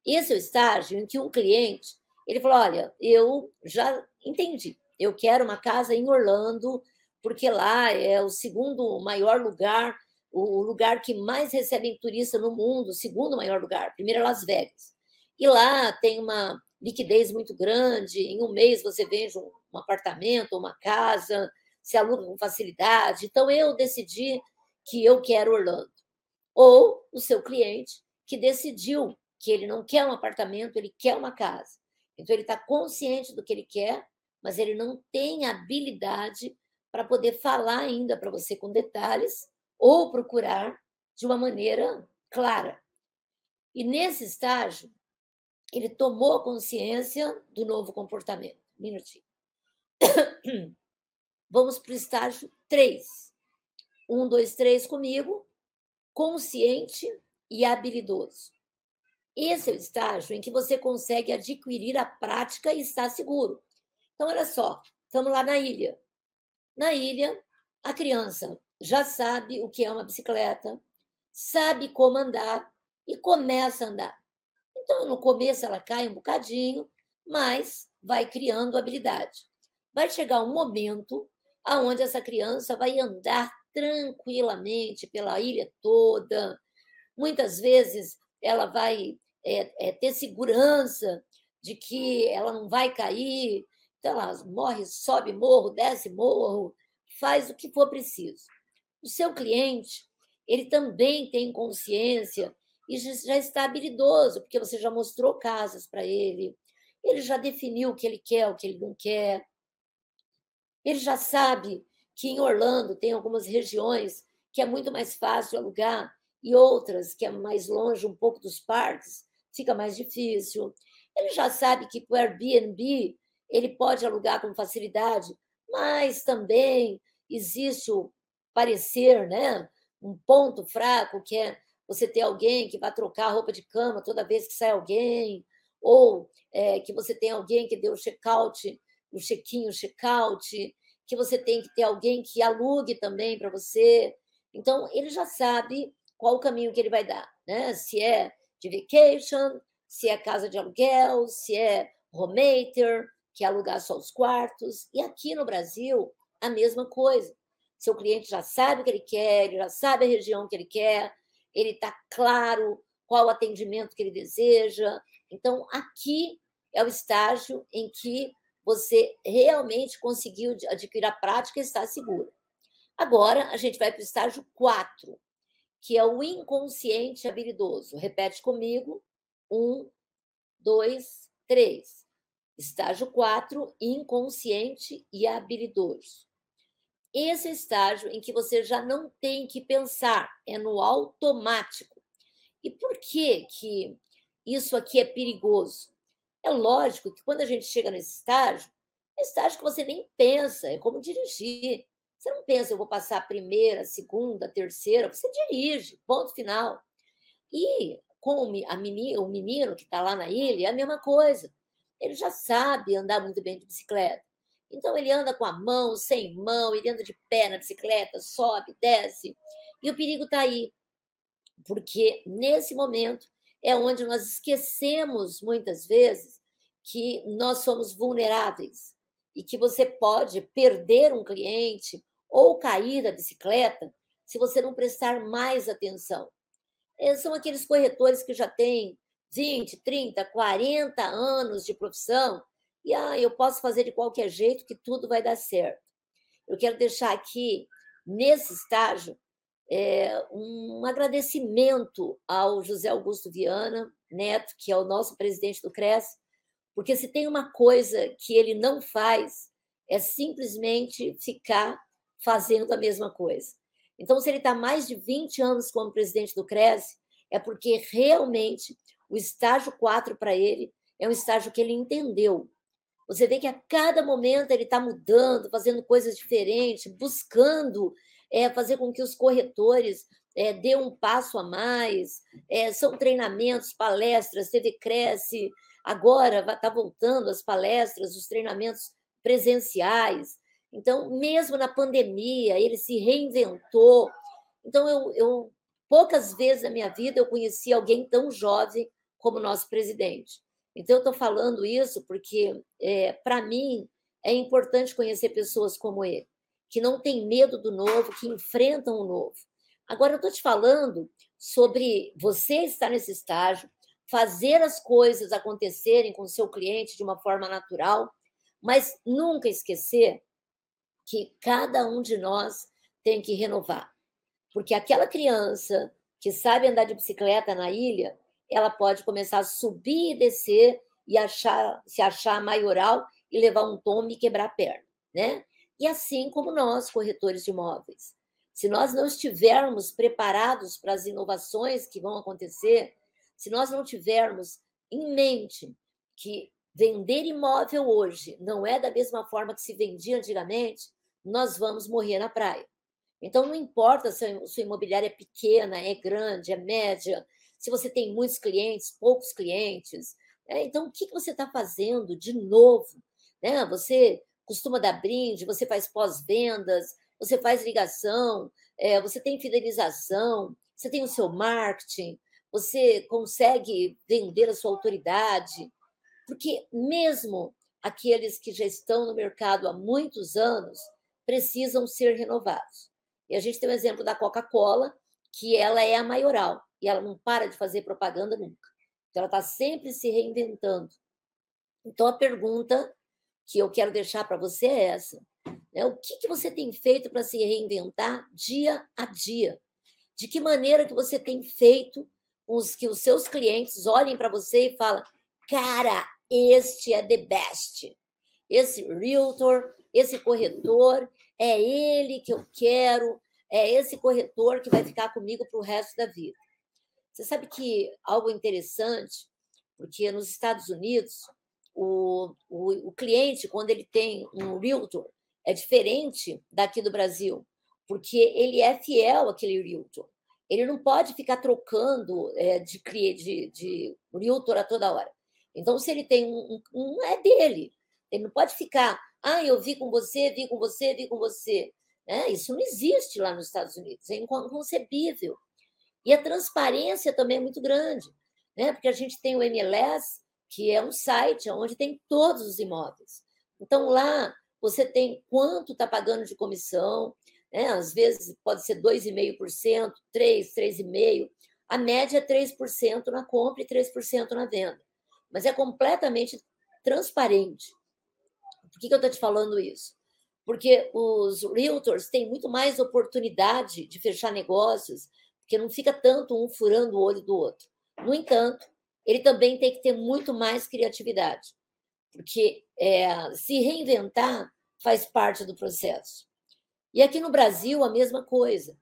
Esse é o estágio em que um cliente, ele falou, olha, eu já entendi, eu quero uma casa em Orlando, porque lá é o segundo maior lugar, o lugar que mais recebem turistas no mundo, o segundo maior lugar, primeiro é Las Vegas. E lá tem uma liquidez muito grande, em um mês você vende um, apartamento, uma casa, se aluga com facilidade. Então, eu decidi que eu quero Orlando. Ou o seu cliente que decidiu que ele não quer um apartamento, ele quer uma casa. Então, ele está consciente do que ele quer, mas ele não tem habilidade para poder falar ainda para você com detalhes ou procurar de uma maneira clara. E nesse estágio, ele tomou consciência do novo comportamento. Minutinho. Vamos para o estágio 3. Um, dois, três comigo. consciente e habilidoso. Esse é o estágio em que você consegue adquirir a prática e estar seguro. Então, olha só, estamos lá na ilha. Na ilha, a criança já sabe o que é uma bicicleta, sabe como andar e começa a andar. Então, no começo, ela cai um bocadinho, mas vai criando habilidade. Vai chegar um momento aonde essa criança vai andar tranquilamente pela ilha toda. Muitas vezes ela vai é, é, ter segurança de que ela não vai cair, então ela morre, sobe morro, desce morro, faz o que for preciso. O seu cliente, ele também tem consciência e já está habilidoso, porque você já mostrou casas para ele, ele já definiu o que ele quer, o que ele não quer. Ele já sabe que em Orlando tem algumas regiões que é muito mais fácil alugar e outras que é mais longe um pouco dos parques, fica mais difícil. Ele já sabe que o Airbnb ele pode alugar com facilidade, mas também existe o parecer, né? Um ponto fraco que é você ter alguém que vai trocar a roupa de cama toda vez que sai alguém, ou é, que você tem alguém que deu o check-out, o check-in, o check-out, que você tem que ter alguém que alugue também para você. Então, ele já sabe qual o caminho que ele vai dar, né? Se é de vacation, se é casa de aluguel, se é homemaker, que é alugar só os quartos. E aqui no Brasil, a mesma coisa. Seu cliente já sabe o que ele quer, ele já sabe a região que ele quer, ele está claro qual o atendimento que ele deseja. Então, aqui é o estágio em que você realmente conseguiu adquirir a prática e está seguro. Agora, a gente vai para o estágio 4, que é o inconsciente habilidoso. Repete comigo. Um, dois, três. Estágio 4, inconsciente e habilidoso. Esse estágio em que você já não tem que pensar, é no automático. E por que, que isso aqui é perigoso? É lógico que quando a gente chega nesse estágio, é estágio que você nem pensa, é como dirigir. Você não pensa, eu vou passar a primeira, a segunda, a terceira, você dirige, ponto final. E com a menina, o menino que está lá na ilha, é a mesma coisa. Ele já sabe andar muito bem de bicicleta. Então ele anda com a mão, sem mão, ele anda de pé na bicicleta, sobe, desce. E o perigo está aí. Porque nesse momento é onde nós esquecemos muitas vezes que nós somos vulneráveis e que você pode perder um cliente ou cair da bicicleta se você não prestar mais atenção. É, são aqueles corretores que já têm 20, 30, 40 anos de profissão e ah, eu posso fazer de qualquer jeito que tudo vai dar certo. Eu quero deixar aqui, nesse estágio, é, um agradecimento ao José Augusto Viana Neto, que é o nosso presidente do CRES, porque se tem uma coisa que ele não faz, é simplesmente ficar fazendo a mesma coisa. Então, se ele está mais de 20 anos como presidente do CRES, é porque realmente o estágio 4 para ele é um estágio que ele entendeu. Você vê que a cada momento ele está mudando, fazendo coisas diferentes, buscando é, fazer com que os corretores é, dê um passo a mais. É, são treinamentos, palestras, TV Cresce. Agora está voltando as palestras, os treinamentos presenciais. Então, mesmo na pandemia, ele se reinventou. Então, eu, eu poucas vezes na minha vida eu conheci alguém tão jovem como nosso presidente. Então, eu estou falando isso porque, é, para mim, é importante conhecer pessoas como ele que não têm medo do novo, que enfrentam o novo. Agora, eu estou te falando sobre você estar nesse estágio, fazer as coisas acontecerem com o seu cliente de uma forma natural, mas nunca esquecer que cada um de nós tem que renovar. Porque aquela criança que sabe andar de bicicleta na ilha, ela pode começar a subir e descer e achar, se achar maioral e levar um tombo e quebrar a perna, né? e assim como nós, corretores de imóveis. Se nós não estivermos preparados para as inovações que vão acontecer, se nós não tivermos em mente que vender imóvel hoje não é da mesma forma que se vendia antigamente, nós vamos morrer na praia. Então, não importa se a sua imobiliária é pequena, é grande, é média, se você tem muitos clientes, poucos clientes. Né? Então, o que você está fazendo de novo? Né? Você costuma dar brinde, você faz pós-vendas, você faz ligação, é, você tem fidelização, você tem o seu marketing, você consegue vender a sua autoridade. Porque mesmo aqueles que já estão no mercado há muitos anos precisam ser renovados. E a gente tem o exemplo da Coca-Cola, que ela é a maioral e ela não para de fazer propaganda nunca. Então, ela está sempre se reinventando. Então, a pergunta que eu quero deixar para você é essa: né? o que, que você tem feito para se reinventar dia a dia? De que maneira que você tem feito os que os seus clientes olhem para você e falem, cara, este é the best. Esse realtor, esse corretor, é ele que eu quero, é esse corretor que vai ficar comigo para o resto da vida. Você sabe que algo interessante, porque nos Estados Unidos, o, o, o cliente, quando ele tem um realtor, é diferente daqui do Brasil, porque ele é fiel àquele realtor. Ele não pode ficar trocando é, de, de, de realtor a toda hora. Então, se ele tem um, um, é dele. Ele não pode ficar, ah, eu vi com você, vi com você, vi com você. É, isso não existe lá nos Estados Unidos, é inconcebível. E a transparência também é muito grande, né? porque a gente tem o MLS, que é um site onde tem todos os imóveis. Então, lá você tem quanto está pagando de comissão, né? às vezes pode ser 2,5%, 3%, 3,5%. A média é 3% na compra e 3% na venda. Mas é completamente transparente. Por que, que eu estou te falando isso? Porque os realtors têm muito mais oportunidade de fechar negócios, porque não fica tanto um furando o olho do outro. No entanto, ele também tem que ter muito mais criatividade, porque é, se reinventar faz parte do processo. E aqui no Brasil, a mesma coisa.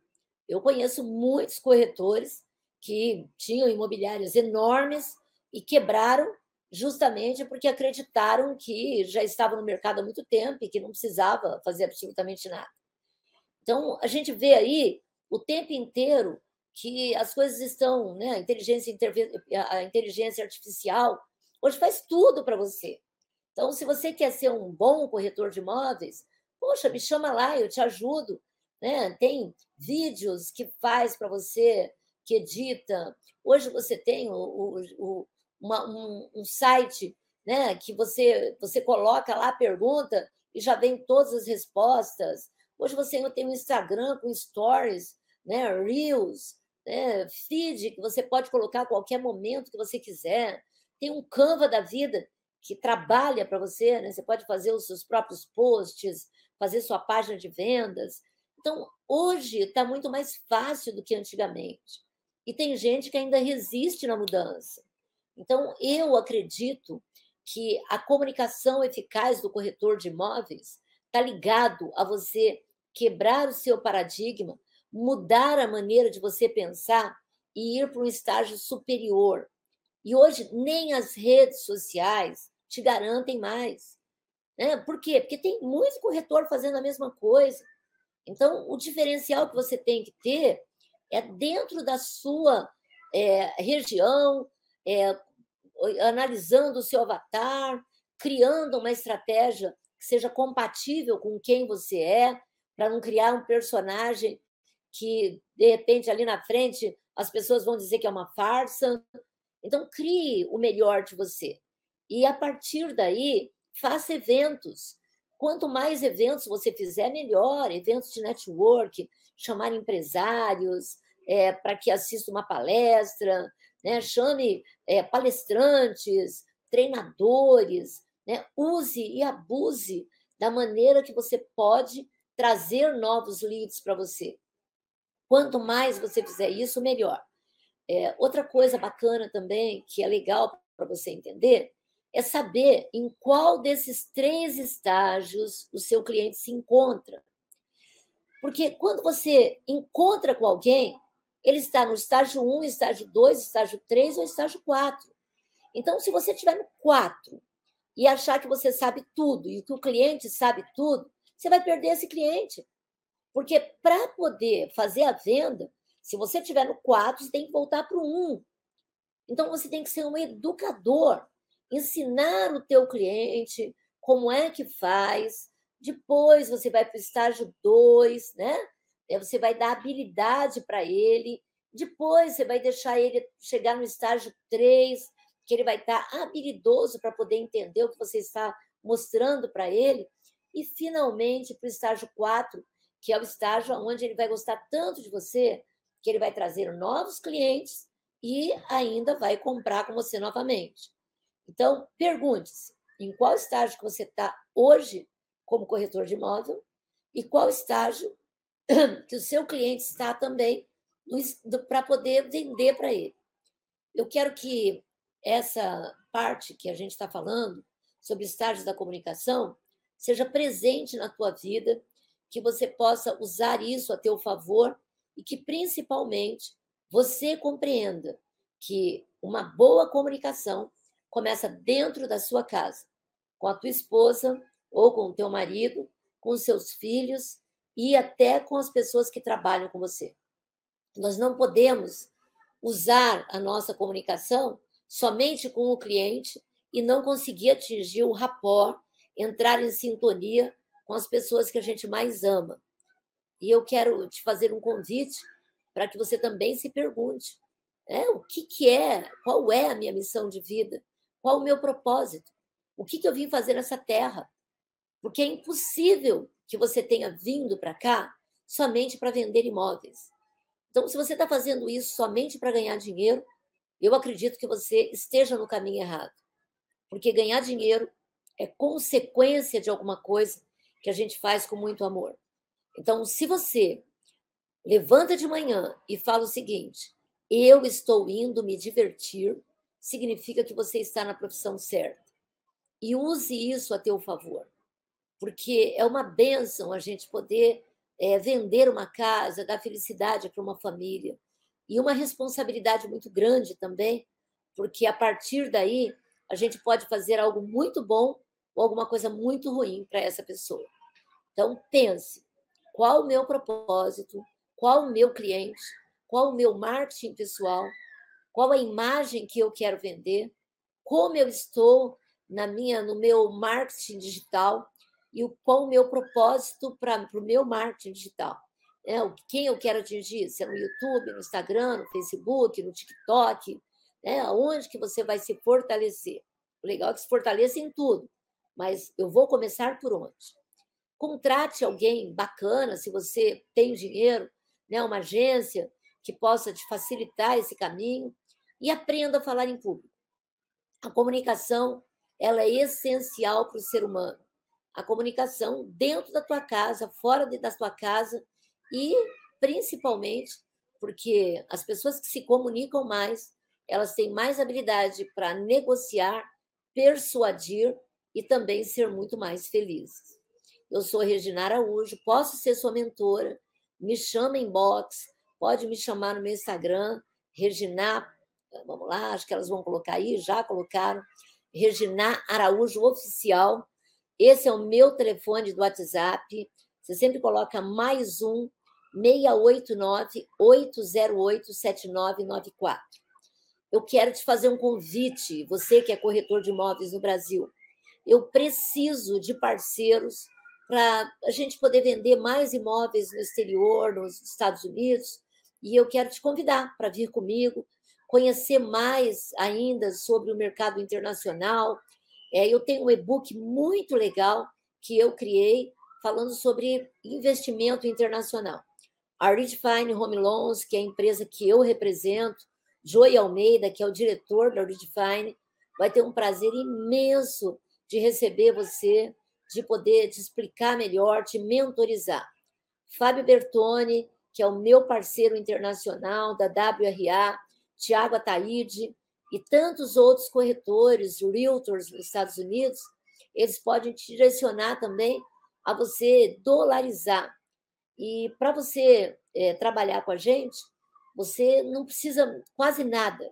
Eu conheço muitos corretores que tinham imobiliárias enormes e quebraram justamente porque acreditaram que já estavam no mercado há muito tempo e que não precisava fazer absolutamente nada. Então, a gente vê aí o tempo inteiro que as coisas estão, né? A inteligência, a inteligência artificial hoje faz tudo para você. Então, se você quer ser um bom corretor de imóveis, Poxa, me chama lá, eu te ajudo. Né? Tem vídeos que faz para você, que edita. Hoje você tem o, o, o, uma, um, um, site né, que você, você coloca lá a pergunta e já vem todas as respostas. Hoje você tem um Instagram com stories, né, Reels, né, feed, que você pode colocar a qualquer momento que você quiser. Tem um Canva da vida que trabalha para você, né? você pode fazer os seus próprios posts, fazer sua página de vendas. Então, hoje está muito mais fácil do que antigamente. E tem gente que ainda resiste na mudança. Então, eu acredito que a comunicação eficaz do corretor de imóveis está ligado a você quebrar o seu paradigma, mudar a maneira de você pensar e ir para um estágio superior. E hoje nem as redes sociais te garantem mais. Né? Por quê? Porque tem muito corretor fazendo a mesma coisa. Então, o diferencial que você tem que ter é dentro da sua é, região, é, analisando o seu avatar, criando uma estratégia que seja compatível com quem você é, para não criar um personagem que, de repente, ali na frente, as pessoas vão dizer que é uma farsa. Então, crie o melhor de você. E, a partir daí, faça eventos. Quanto mais eventos você fizer, melhor. Eventos de network, chamar empresários é, para que assistam uma palestra, né? chame é, palestrantes, treinadores, né? use e abuse da maneira que você pode trazer novos leads para você. Quanto mais você fizer isso, melhor. É, outra coisa bacana também, que é legal para você entender, é saber em qual desses três estágios o seu cliente se encontra. Porque quando você encontra com alguém, ele está no estágio 1, estágio 2, estágio 3 ou estágio 4. Então, se você estiver no 4 e achar que você sabe tudo e que o cliente sabe tudo, você vai perder esse cliente. Porque para poder fazer a venda, se você estiver no 4, você tem que voltar para o 1. Então, você tem que ser um educador, ensinar o teu cliente como é que faz. Depois, você vai para o estágio 2, né? Você vai dar habilidade para ele. Depois, você vai deixar ele chegar no estágio 3, que ele vai estar habilidoso para poder entender o que você está mostrando para ele. E, finalmente, para o estágio 4, que é o estágio onde ele vai gostar tanto de você, que ele vai trazer novos clientes e ainda vai comprar com você novamente. Então, pergunte-se em qual estágio que você está hoje como corretor de imóvel e qual estágio que o seu cliente está também para poder vender para ele. Eu quero que essa parte que a gente está falando sobre estágios da comunicação seja presente na tua vida, que você possa usar isso a teu favor e que, principalmente, você compreenda que uma boa comunicação começa dentro da sua casa, com a tua esposa ou com o teu marido, com os seus filhos e até com as pessoas que trabalham com você. Nós não podemos usar a nossa comunicação somente com o cliente e não conseguir atingir o rapport, entrar em sintonia com as pessoas que a gente mais ama. E eu quero te fazer um convite para que você também se pergunte né, o que, que é, qual é a minha missão de vida, qual o meu propósito, o que, que eu vim fazer nessa terra. Porque é impossível que você tenha vindo para cá somente para vender imóveis. Então, se você está fazendo isso somente para ganhar dinheiro, eu acredito que você esteja no caminho errado. Porque ganhar dinheiro é consequência de alguma coisa que a gente faz com muito amor. Então, se você levanta de manhã e fala o seguinte: eu estou indo me divertir, significa que você está na profissão certa. E use isso a teu favor, porque é uma benção a gente poder é, vender uma casa, dar felicidade para uma família. E uma responsabilidade muito grande também, porque a partir daí a gente pode fazer algo muito bom ou alguma coisa muito ruim para essa pessoa. Então, pense: qual o meu propósito? Qual o meu cliente? Qual o meu marketing pessoal? Qual a imagem que eu quero vender? Como eu estou na minha no meu marketing digital e qual o meu propósito para o meu marketing digital? É, quem eu quero atingir? Se é no YouTube, no Instagram, no Facebook, no TikTok, né? Aonde que você vai se fortalecer? O legal é que se fortaleça em tudo, mas eu vou começar por onde? Contrate alguém bacana, se você tem dinheiro, né, uma agência que possa te facilitar esse caminho e aprenda a falar em público. A comunicação ela é essencial para o ser humano. A comunicação dentro da tua casa, fora da tua casa e principalmente porque as pessoas que se comunicam mais, elas têm mais habilidade para negociar, persuadir e também ser muito mais felizes. Eu sou Regina Araújo, posso ser sua mentora, me chama em box, pode me chamar no meu Instagram, Regina, vamos lá, acho que elas vão colocar aí, já colocaram, Regina Araújo Oficial. Esse é o meu telefone do WhatsApp. Você sempre coloca mais um 689 808 7994. Eu quero te fazer um convite, você que é corretor de imóveis no Brasil. Eu preciso de parceiros para a gente poder vender mais imóveis no exterior, nos Estados Unidos. E eu quero te convidar para vir comigo, conhecer mais ainda sobre o mercado internacional. É, eu tenho um e-book muito legal que eu criei falando sobre investimento internacional. A Redefine Home Loans, que é a empresa que eu represento, Joey Almeida, que é o diretor da Redefine, vai ter um prazer imenso de receber você de poder te explicar melhor, te mentorizar. Fábio Bertoni, que é o meu parceiro internacional da WRA, Tiago Ataíde e tantos outros corretores, realtors nos Estados Unidos, eles podem te direcionar também a você dolarizar. E para você é, trabalhar com a gente, você não precisa quase nada.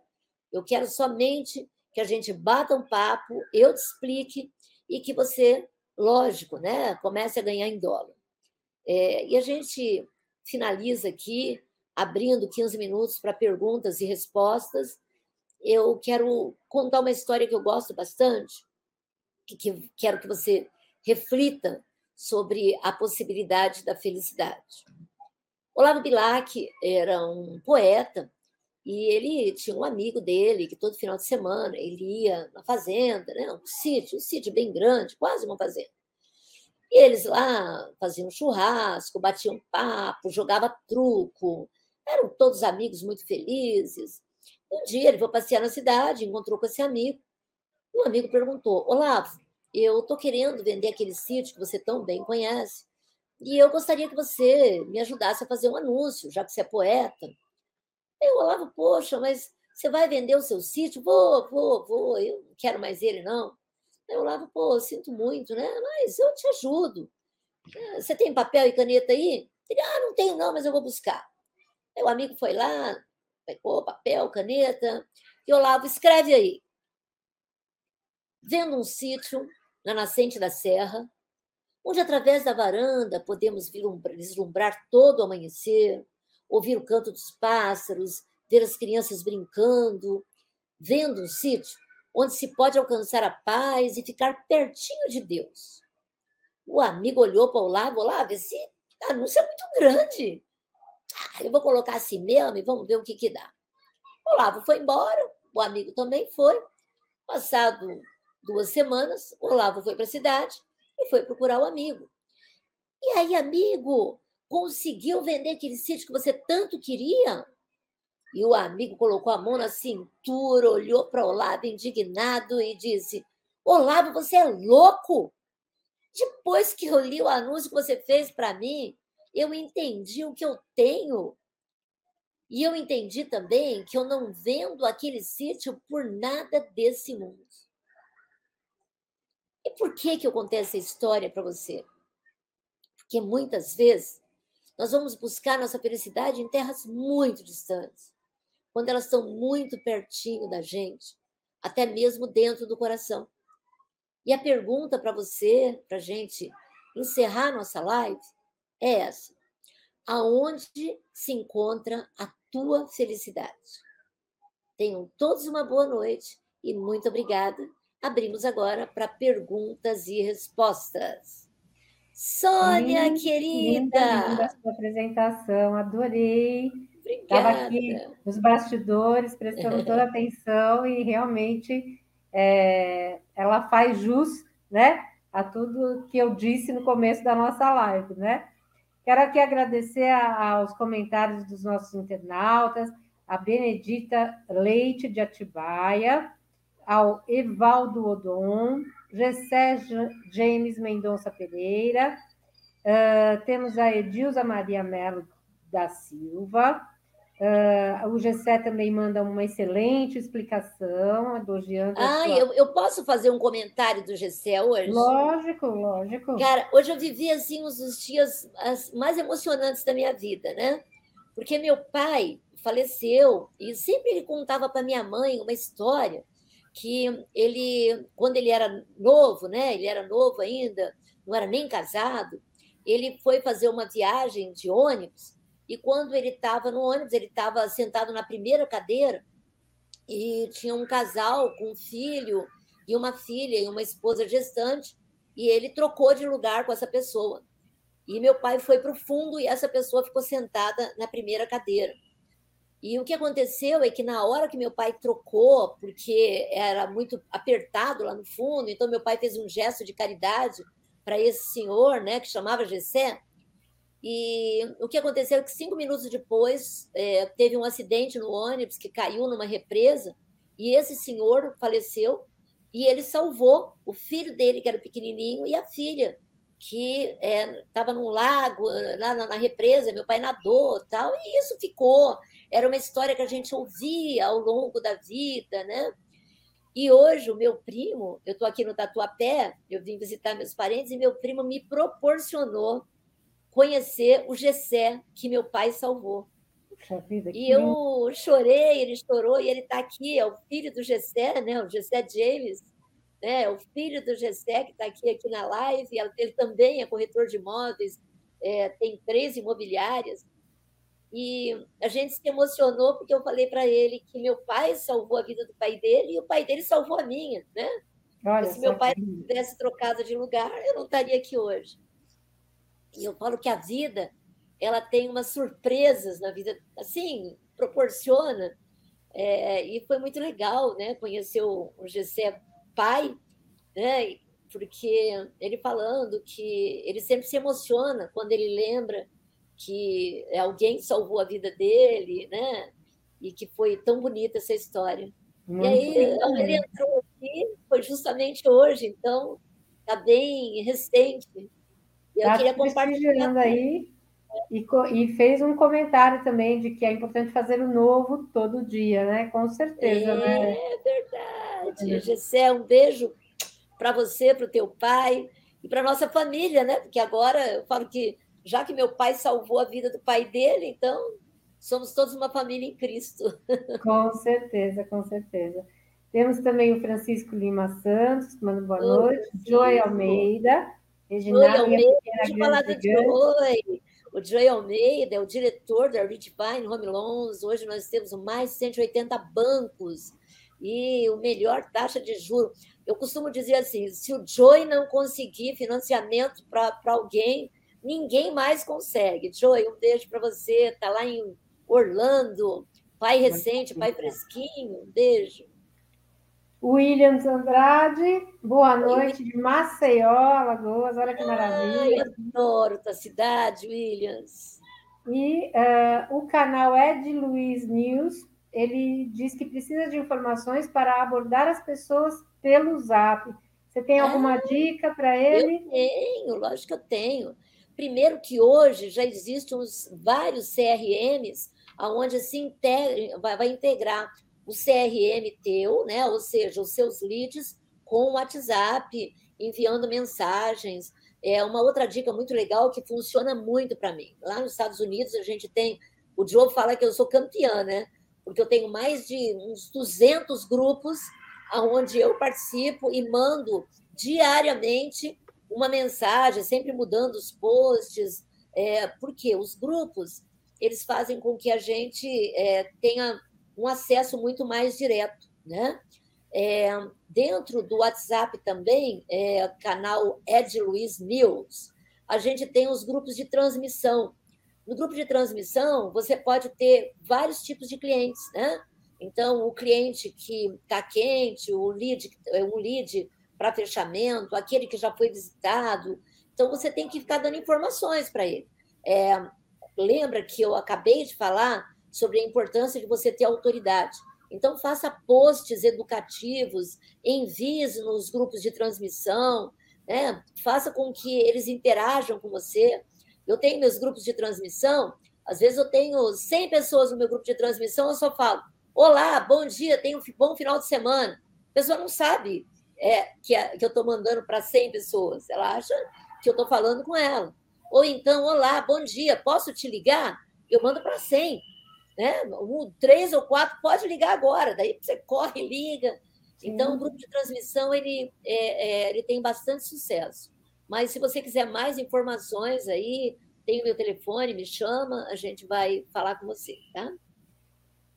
Eu quero somente que a gente bata um papo, eu te explique e que você lógico, né? Comece a ganhar em dólar. É, e a gente finaliza aqui, abrindo 15 minutos para perguntas e respostas. Eu quero contar uma história que eu gosto bastante, que, que quero que você reflita sobre a possibilidade da felicidade. Olavo Bilac era um poeta e ele tinha um amigo dele que todo final de semana ele ia na fazenda, né? um sítio, um sítio bem grande, quase uma fazenda. E eles lá faziam churrasco, batiam papo, jogavam truco, eram todos amigos muito felizes. Um dia ele foi passear na cidade, encontrou com esse amigo. O amigo perguntou: Olavo, eu estou querendo vender aquele sítio que você tão bem conhece. E eu gostaria que você me ajudasse a fazer um anúncio, já que você é poeta. Eu Olavo, poxa, mas você vai vender o seu sítio? Vou, vou, vou, eu não quero mais ele, não. Eu Olavo, pô, sinto muito, né? Mas eu te ajudo. É, você tem papel e caneta aí? Ele, ah, não tenho não, mas eu vou buscar. O amigo foi lá, pegou papel, caneta, e Olavo, escreve aí. Vendo um sítio na nascente da serra, onde através da varanda podemos vislumbrar todo o amanhecer, ouvir o canto dos pássaros, ver as crianças brincando, vendo um sítio onde se pode alcançar a paz e ficar pertinho de Deus. O amigo olhou para o Olavo, Olavo, esse anúncio é muito grande. Ah, eu vou colocar assim mesmo e vamos ver o que, que dá. O Olavo foi embora, o amigo também foi. Passado duas semanas, o Olavo foi para a cidade e foi procurar o amigo. E aí, amigo, conseguiu vender aquele sítio que você tanto queria? E o amigo colocou a mão na cintura, olhou para Olavo indignado e disse: Olavo, você é louco? Depois que eu li o anúncio que você fez para mim, eu entendi o que eu tenho. E eu entendi também que eu não vendo aquele sítio por nada desse mundo. E por que, que eu contei essa história para você? Porque muitas vezes nós vamos buscar nossa felicidade em terras muito distantes, quando elas estão muito pertinho da gente, até mesmo dentro do coração. E a pergunta para você, para a gente encerrar nossa live, é essa: aonde se encontra a tua felicidade? Tenham todos uma boa noite e muito obrigada. Abrimos agora para perguntas e respostas. Sônia, linda, querida! Linda, a sua apresentação, adorei. Estava aqui nos bastidores, prestando toda atenção e realmente é, ela faz jus né, a tudo que eu disse no começo da nossa live. Né? Quero aqui agradecer a, aos comentários dos nossos internautas, a Benedita Leite de Atibaia, ao Evaldo Odon, Gessé James Mendonça Pereira, uh, temos a Edilza Maria Melo da Silva, uh, o Gessé também manda uma excelente explicação, elogiando. Ah, sua... eu, eu posso fazer um comentário do Gessé hoje? Lógico, lógico. Cara, hoje eu vivi assim uns dos dias mais emocionantes da minha vida, né? Porque meu pai faleceu e sempre ele contava para minha mãe uma história que ele, quando ele era novo, né, ele era novo ainda, não era nem casado, ele foi fazer uma viagem de ônibus e quando ele estava no ônibus, ele estava sentado na primeira cadeira e tinha um casal com um filho e uma filha e uma esposa gestante e ele trocou de lugar com essa pessoa. E meu pai foi para o fundo e essa pessoa ficou sentada na primeira cadeira. E o que aconteceu é que na hora que meu pai trocou, porque era muito apertado lá no fundo, então meu pai fez um gesto de caridade para esse senhor, né, que chamava Gessé. E o que aconteceu é que cinco minutos depois é, teve um acidente no ônibus que caiu numa represa e esse senhor faleceu e ele salvou o filho dele, que era pequenininho, e a filha, que estava é, num lago, lá na, na represa. Meu pai nadou tal, e isso ficou era uma história que a gente ouvia ao longo da vida, né? E hoje o meu primo, eu estou aqui no Tatuapé, eu vim visitar meus parentes e meu primo me proporcionou conhecer o Gessé que meu pai salvou. Vida, e eu chorei, ele chorou e ele está aqui, é o filho do Gessé, né? O Gessé James, né? É o filho do Gessé que está aqui aqui na live. Ele também é corretor de imóveis, é, tem três imobiliárias, e a gente se emocionou porque eu falei para ele que meu pai salvou a vida do pai dele e o pai dele salvou a minha, né? Olha, se meu pai tivesse trocado de lugar, eu não estaria aqui hoje. E eu falo que a vida, ela tem umas surpresas na vida, assim, proporciona. É, e foi muito legal, né? Conhecer o, o Gessé pai, né? Porque ele falando que ele sempre se emociona quando ele lembra que alguém salvou a vida dele, né? E que foi tão bonita essa história. Muito e aí, ele entrou aqui, foi justamente hoje, então está bem recente. Eu tá queria compartilhar. aí e, e, fez um comentário também de que é importante fazer o novo todo dia, né? Com certeza, é, né? É verdade. É. Gessé, um beijo para você, para o teu pai e para nossa família, né? Porque agora eu falo que já que meu pai salvou a vida do pai dele, então somos todos uma família em Cristo. Com certeza, com certeza. Temos também o Francisco Lima Santos, manda boa noite. Joy Almeida. Reginaldo, Joy Almeida, deixa eu falar do Joy. O Joy Almeida é o diretor da Redefine Home Loans. Hoje nós temos mais de 180 bancos e o melhor taxa de juro. Eu costumo dizer assim: se o Joy não conseguir financiamento para alguém, ninguém mais consegue. Joy, um beijo para você, está lá em Orlando, pai recente, pai fresquinho, um beijo. Williams Andrade, boa noite de Maceió, Alagoas, olha que maravilha. Ai, adoro tua cidade, Williams. E uh, o canal Ed Luiz News, ele diz que precisa de informações para abordar as pessoas pelo Zap. Você tem alguma ah, dica para ele? Eu tenho, lógico que eu tenho. Primeiro que hoje já existem uns, vários CRMs onde se integra, vai, vai integrar o CRM teu, né? ou seja, os seus leads com o WhatsApp, enviando mensagens. É uma outra dica muito legal que funciona muito para mim. Lá nos Estados Unidos, a gente tem. O Joe fala que eu sou campeã, né? Porque eu tenho mais de uns 200 grupos onde eu participo e mando diariamente uma mensagem, sempre mudando os posts, é, porque os grupos eles fazem com que a gente é, tenha um acesso muito mais direto, né? É, dentro do WhatsApp também, é, canal Ed Luiz News, a gente tem os grupos de transmissão. No grupo de transmissão, você pode ter vários tipos de clientes, né? Então, o cliente que está quente, o lead, um lead para fechamento, aquele que já foi visitado. Então, você tem que ficar dando informações para ele. É, lembra que eu acabei de falar sobre a importância de você ter autoridade. Então, faça posts educativos, envie nos grupos de transmissão, né? faça com que eles interajam com você. Eu tenho meus grupos de transmissão, às vezes eu tenho 100 pessoas no meu grupo de transmissão, eu só falo: Olá, bom dia, tenha um bom final de semana. A pessoa não sabe é, que, que eu estou mandando para 100 pessoas. Ela acha que eu estou falando com ela. Ou então, olá, bom dia, posso te ligar? Eu mando para 100. Né? Um, três ou quatro, pode ligar agora. Daí você corre, liga. Então, o grupo de transmissão ele, é, é, ele tem bastante sucesso. Mas se você quiser mais informações aí, tem o meu telefone, me chama, a gente vai falar com você, tá?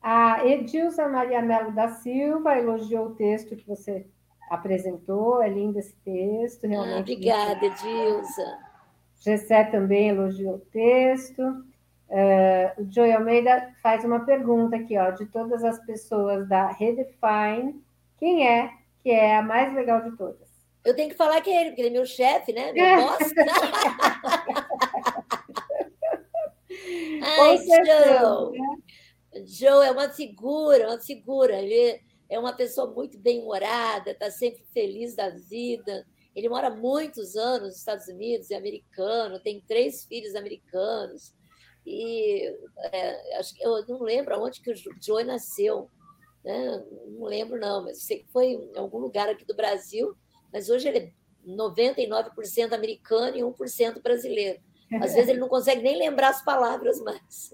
A Edilza Maria Melo da Silva elogiou o texto que você apresentou, é lindo esse texto, realmente. Ah, obrigada, Edilza. Gessé também elogiou o texto. Uh, o Joey Almeida faz uma pergunta aqui, ó, de todas as pessoas da Redefine, quem é que é a mais legal de todas? Eu tenho que falar que é ele, porque ele é meu chefe, né? Meu boss. Ai, Joe. Né? Joe é uma figura, uma figura. Ele é uma pessoa muito bem-humorada, está sempre feliz da vida. Ele mora muitos anos nos Estados Unidos, é americano, tem três filhos americanos. E é, acho que eu não lembro aonde que o Joe nasceu, né? não lembro não, mas sei que foi em algum lugar aqui do Brasil. Mas hoje ele é 99% americano e 1% brasileiro. Às vezes ele não consegue nem lembrar as palavras mais.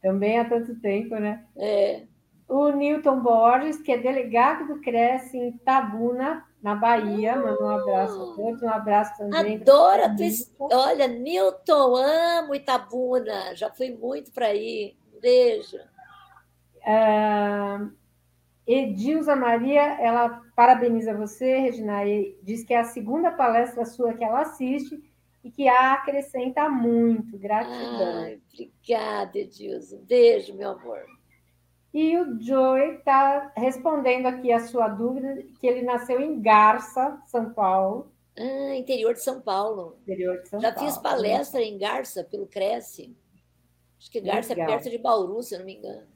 Também há tanto tempo, né? É. O Newton Borges, que é delegado do Cresce em Tabuna, na Bahia. Manda um abraço a todos, um abraço também. Adoro a tua Olha, Newton, amo Itabuna, já fui muito para aí. Beijo. Uh, Edilza Maria, ela parabeniza você, Regina, e diz que é a segunda palestra sua que ela assiste e que a acrescenta muito. Gratidão. Ai, obrigada, Edilza. Beijo, meu amor. E o Joey está respondendo aqui a sua dúvida, que ele nasceu em Garça, São Paulo. Ah, interior de São Paulo. Interior de São Já Paulo. fiz palestra em Garça, pelo Cresce. Acho que Garça é Legal. é perto de Bauru, se eu não me engano.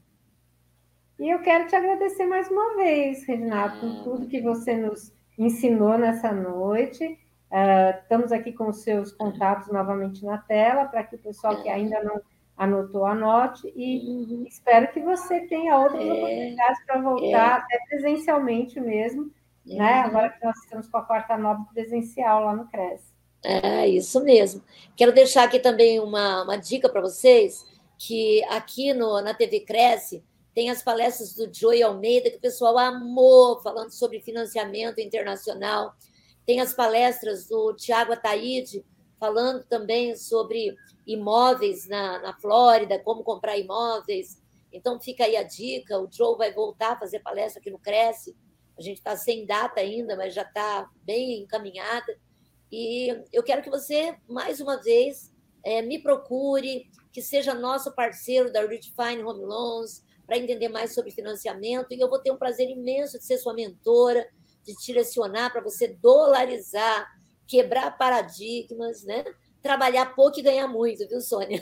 E eu quero te agradecer mais uma vez, Renato, ah, por tudo que você nos ensinou nessa noite. Uh, estamos aqui com os seus contatos novamente na tela, para que o pessoal que ainda não anotou, anote, e uhum. espero que você tenha outras é, oportunidades para voltar, é. até presencialmente mesmo, é. né? Agora que nós estamos com a quarta nova presencial lá no CRES. É, isso mesmo. Quero deixar aqui também uma, uma dica para vocês, que aqui no, na TV Cresce tem as palestras do Joey Almeida, que o pessoal amou, falando sobre financiamento internacional. Tem as palestras do Tiago Ataíde, falando também sobre imóveis na, na Flórida, como comprar imóveis. Então, fica aí a dica: o Joe vai voltar a fazer palestra aqui no Cresce. A gente está sem data ainda, mas já está bem encaminhada. E eu quero que você, mais uma vez, é, me procure, que seja nosso parceiro da Redefine Home Loans, para entender mais sobre financiamento. E eu vou ter um prazer imenso de ser sua mentora, de te direcionar para você dolarizar, quebrar paradigmas, né? Trabalhar pouco e ganhar muito, viu, Sônia?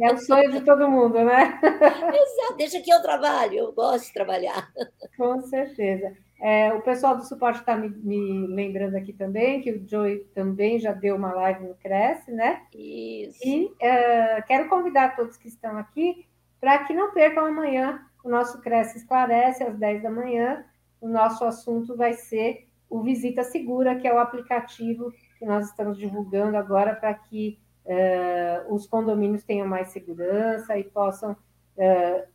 É o sonho de todo mundo, né? Exato, deixa que eu trabalho, eu gosto de trabalhar. Com certeza. É, o pessoal do suporte está me, me, lembrando aqui também que o Joey também já deu uma live no Cresce, né? Isso. E é, quero convidar todos que estão aqui para que não percam amanhã o nosso Cresce Esclarece às 10 da manhã. O nosso assunto vai ser o Visita Segura, que é o aplicativo que nós estamos divulgando agora para que uh, os condomínios tenham mais segurança e possam uh,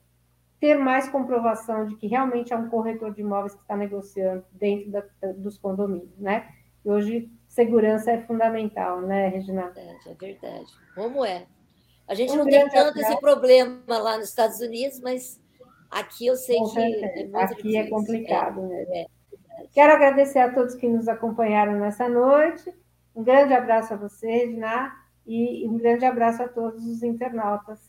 ter mais comprovação de que realmente é um corretor de imóveis que está negociando dentro da, dos condomínios, né? E hoje segurança é fundamental, né, Regina? É verdade, é verdade. Como é? A gente um não tem tanto esse problema lá nos Estados Unidos, mas aqui eu sei que é muito aqui difícil. é complicado, é, né? É. Quero agradecer a todos que nos acompanharam nessa noite. Um grande abraço a você, Edna, e um grande abraço a todos os internautas.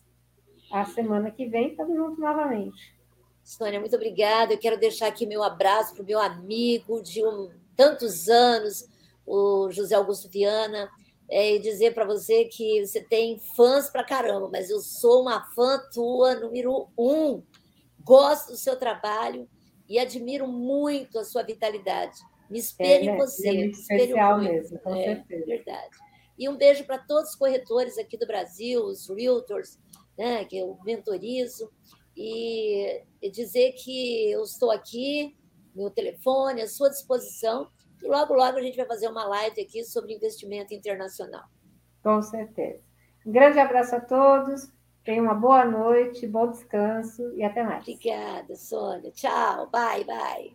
A semana que vem estamos juntos novamente. Sônia, muito obrigada. Eu quero deixar aqui meu abraço para o meu amigo de um, tantos anos, o José Augusto Viana, é, e dizer para você que você tem fãs para caramba, mas eu sou uma fã tua número um. Gosto do seu trabalho e admiro muito a sua vitalidade. Me espelho é, em você. É muito especial muito. mesmo, com é, certeza. Verdade. E um beijo para todos os corretores aqui do Brasil, os realtors, né, que eu mentorizo, e, e dizer que eu estou aqui, meu telefone à sua disposição, e logo, logo a gente vai fazer uma live aqui sobre investimento internacional. Com certeza. Um grande abraço a todos. Tenha uma boa noite, bom descanso e até mais. Obrigada, Sônia. Tchau. Bye, bye.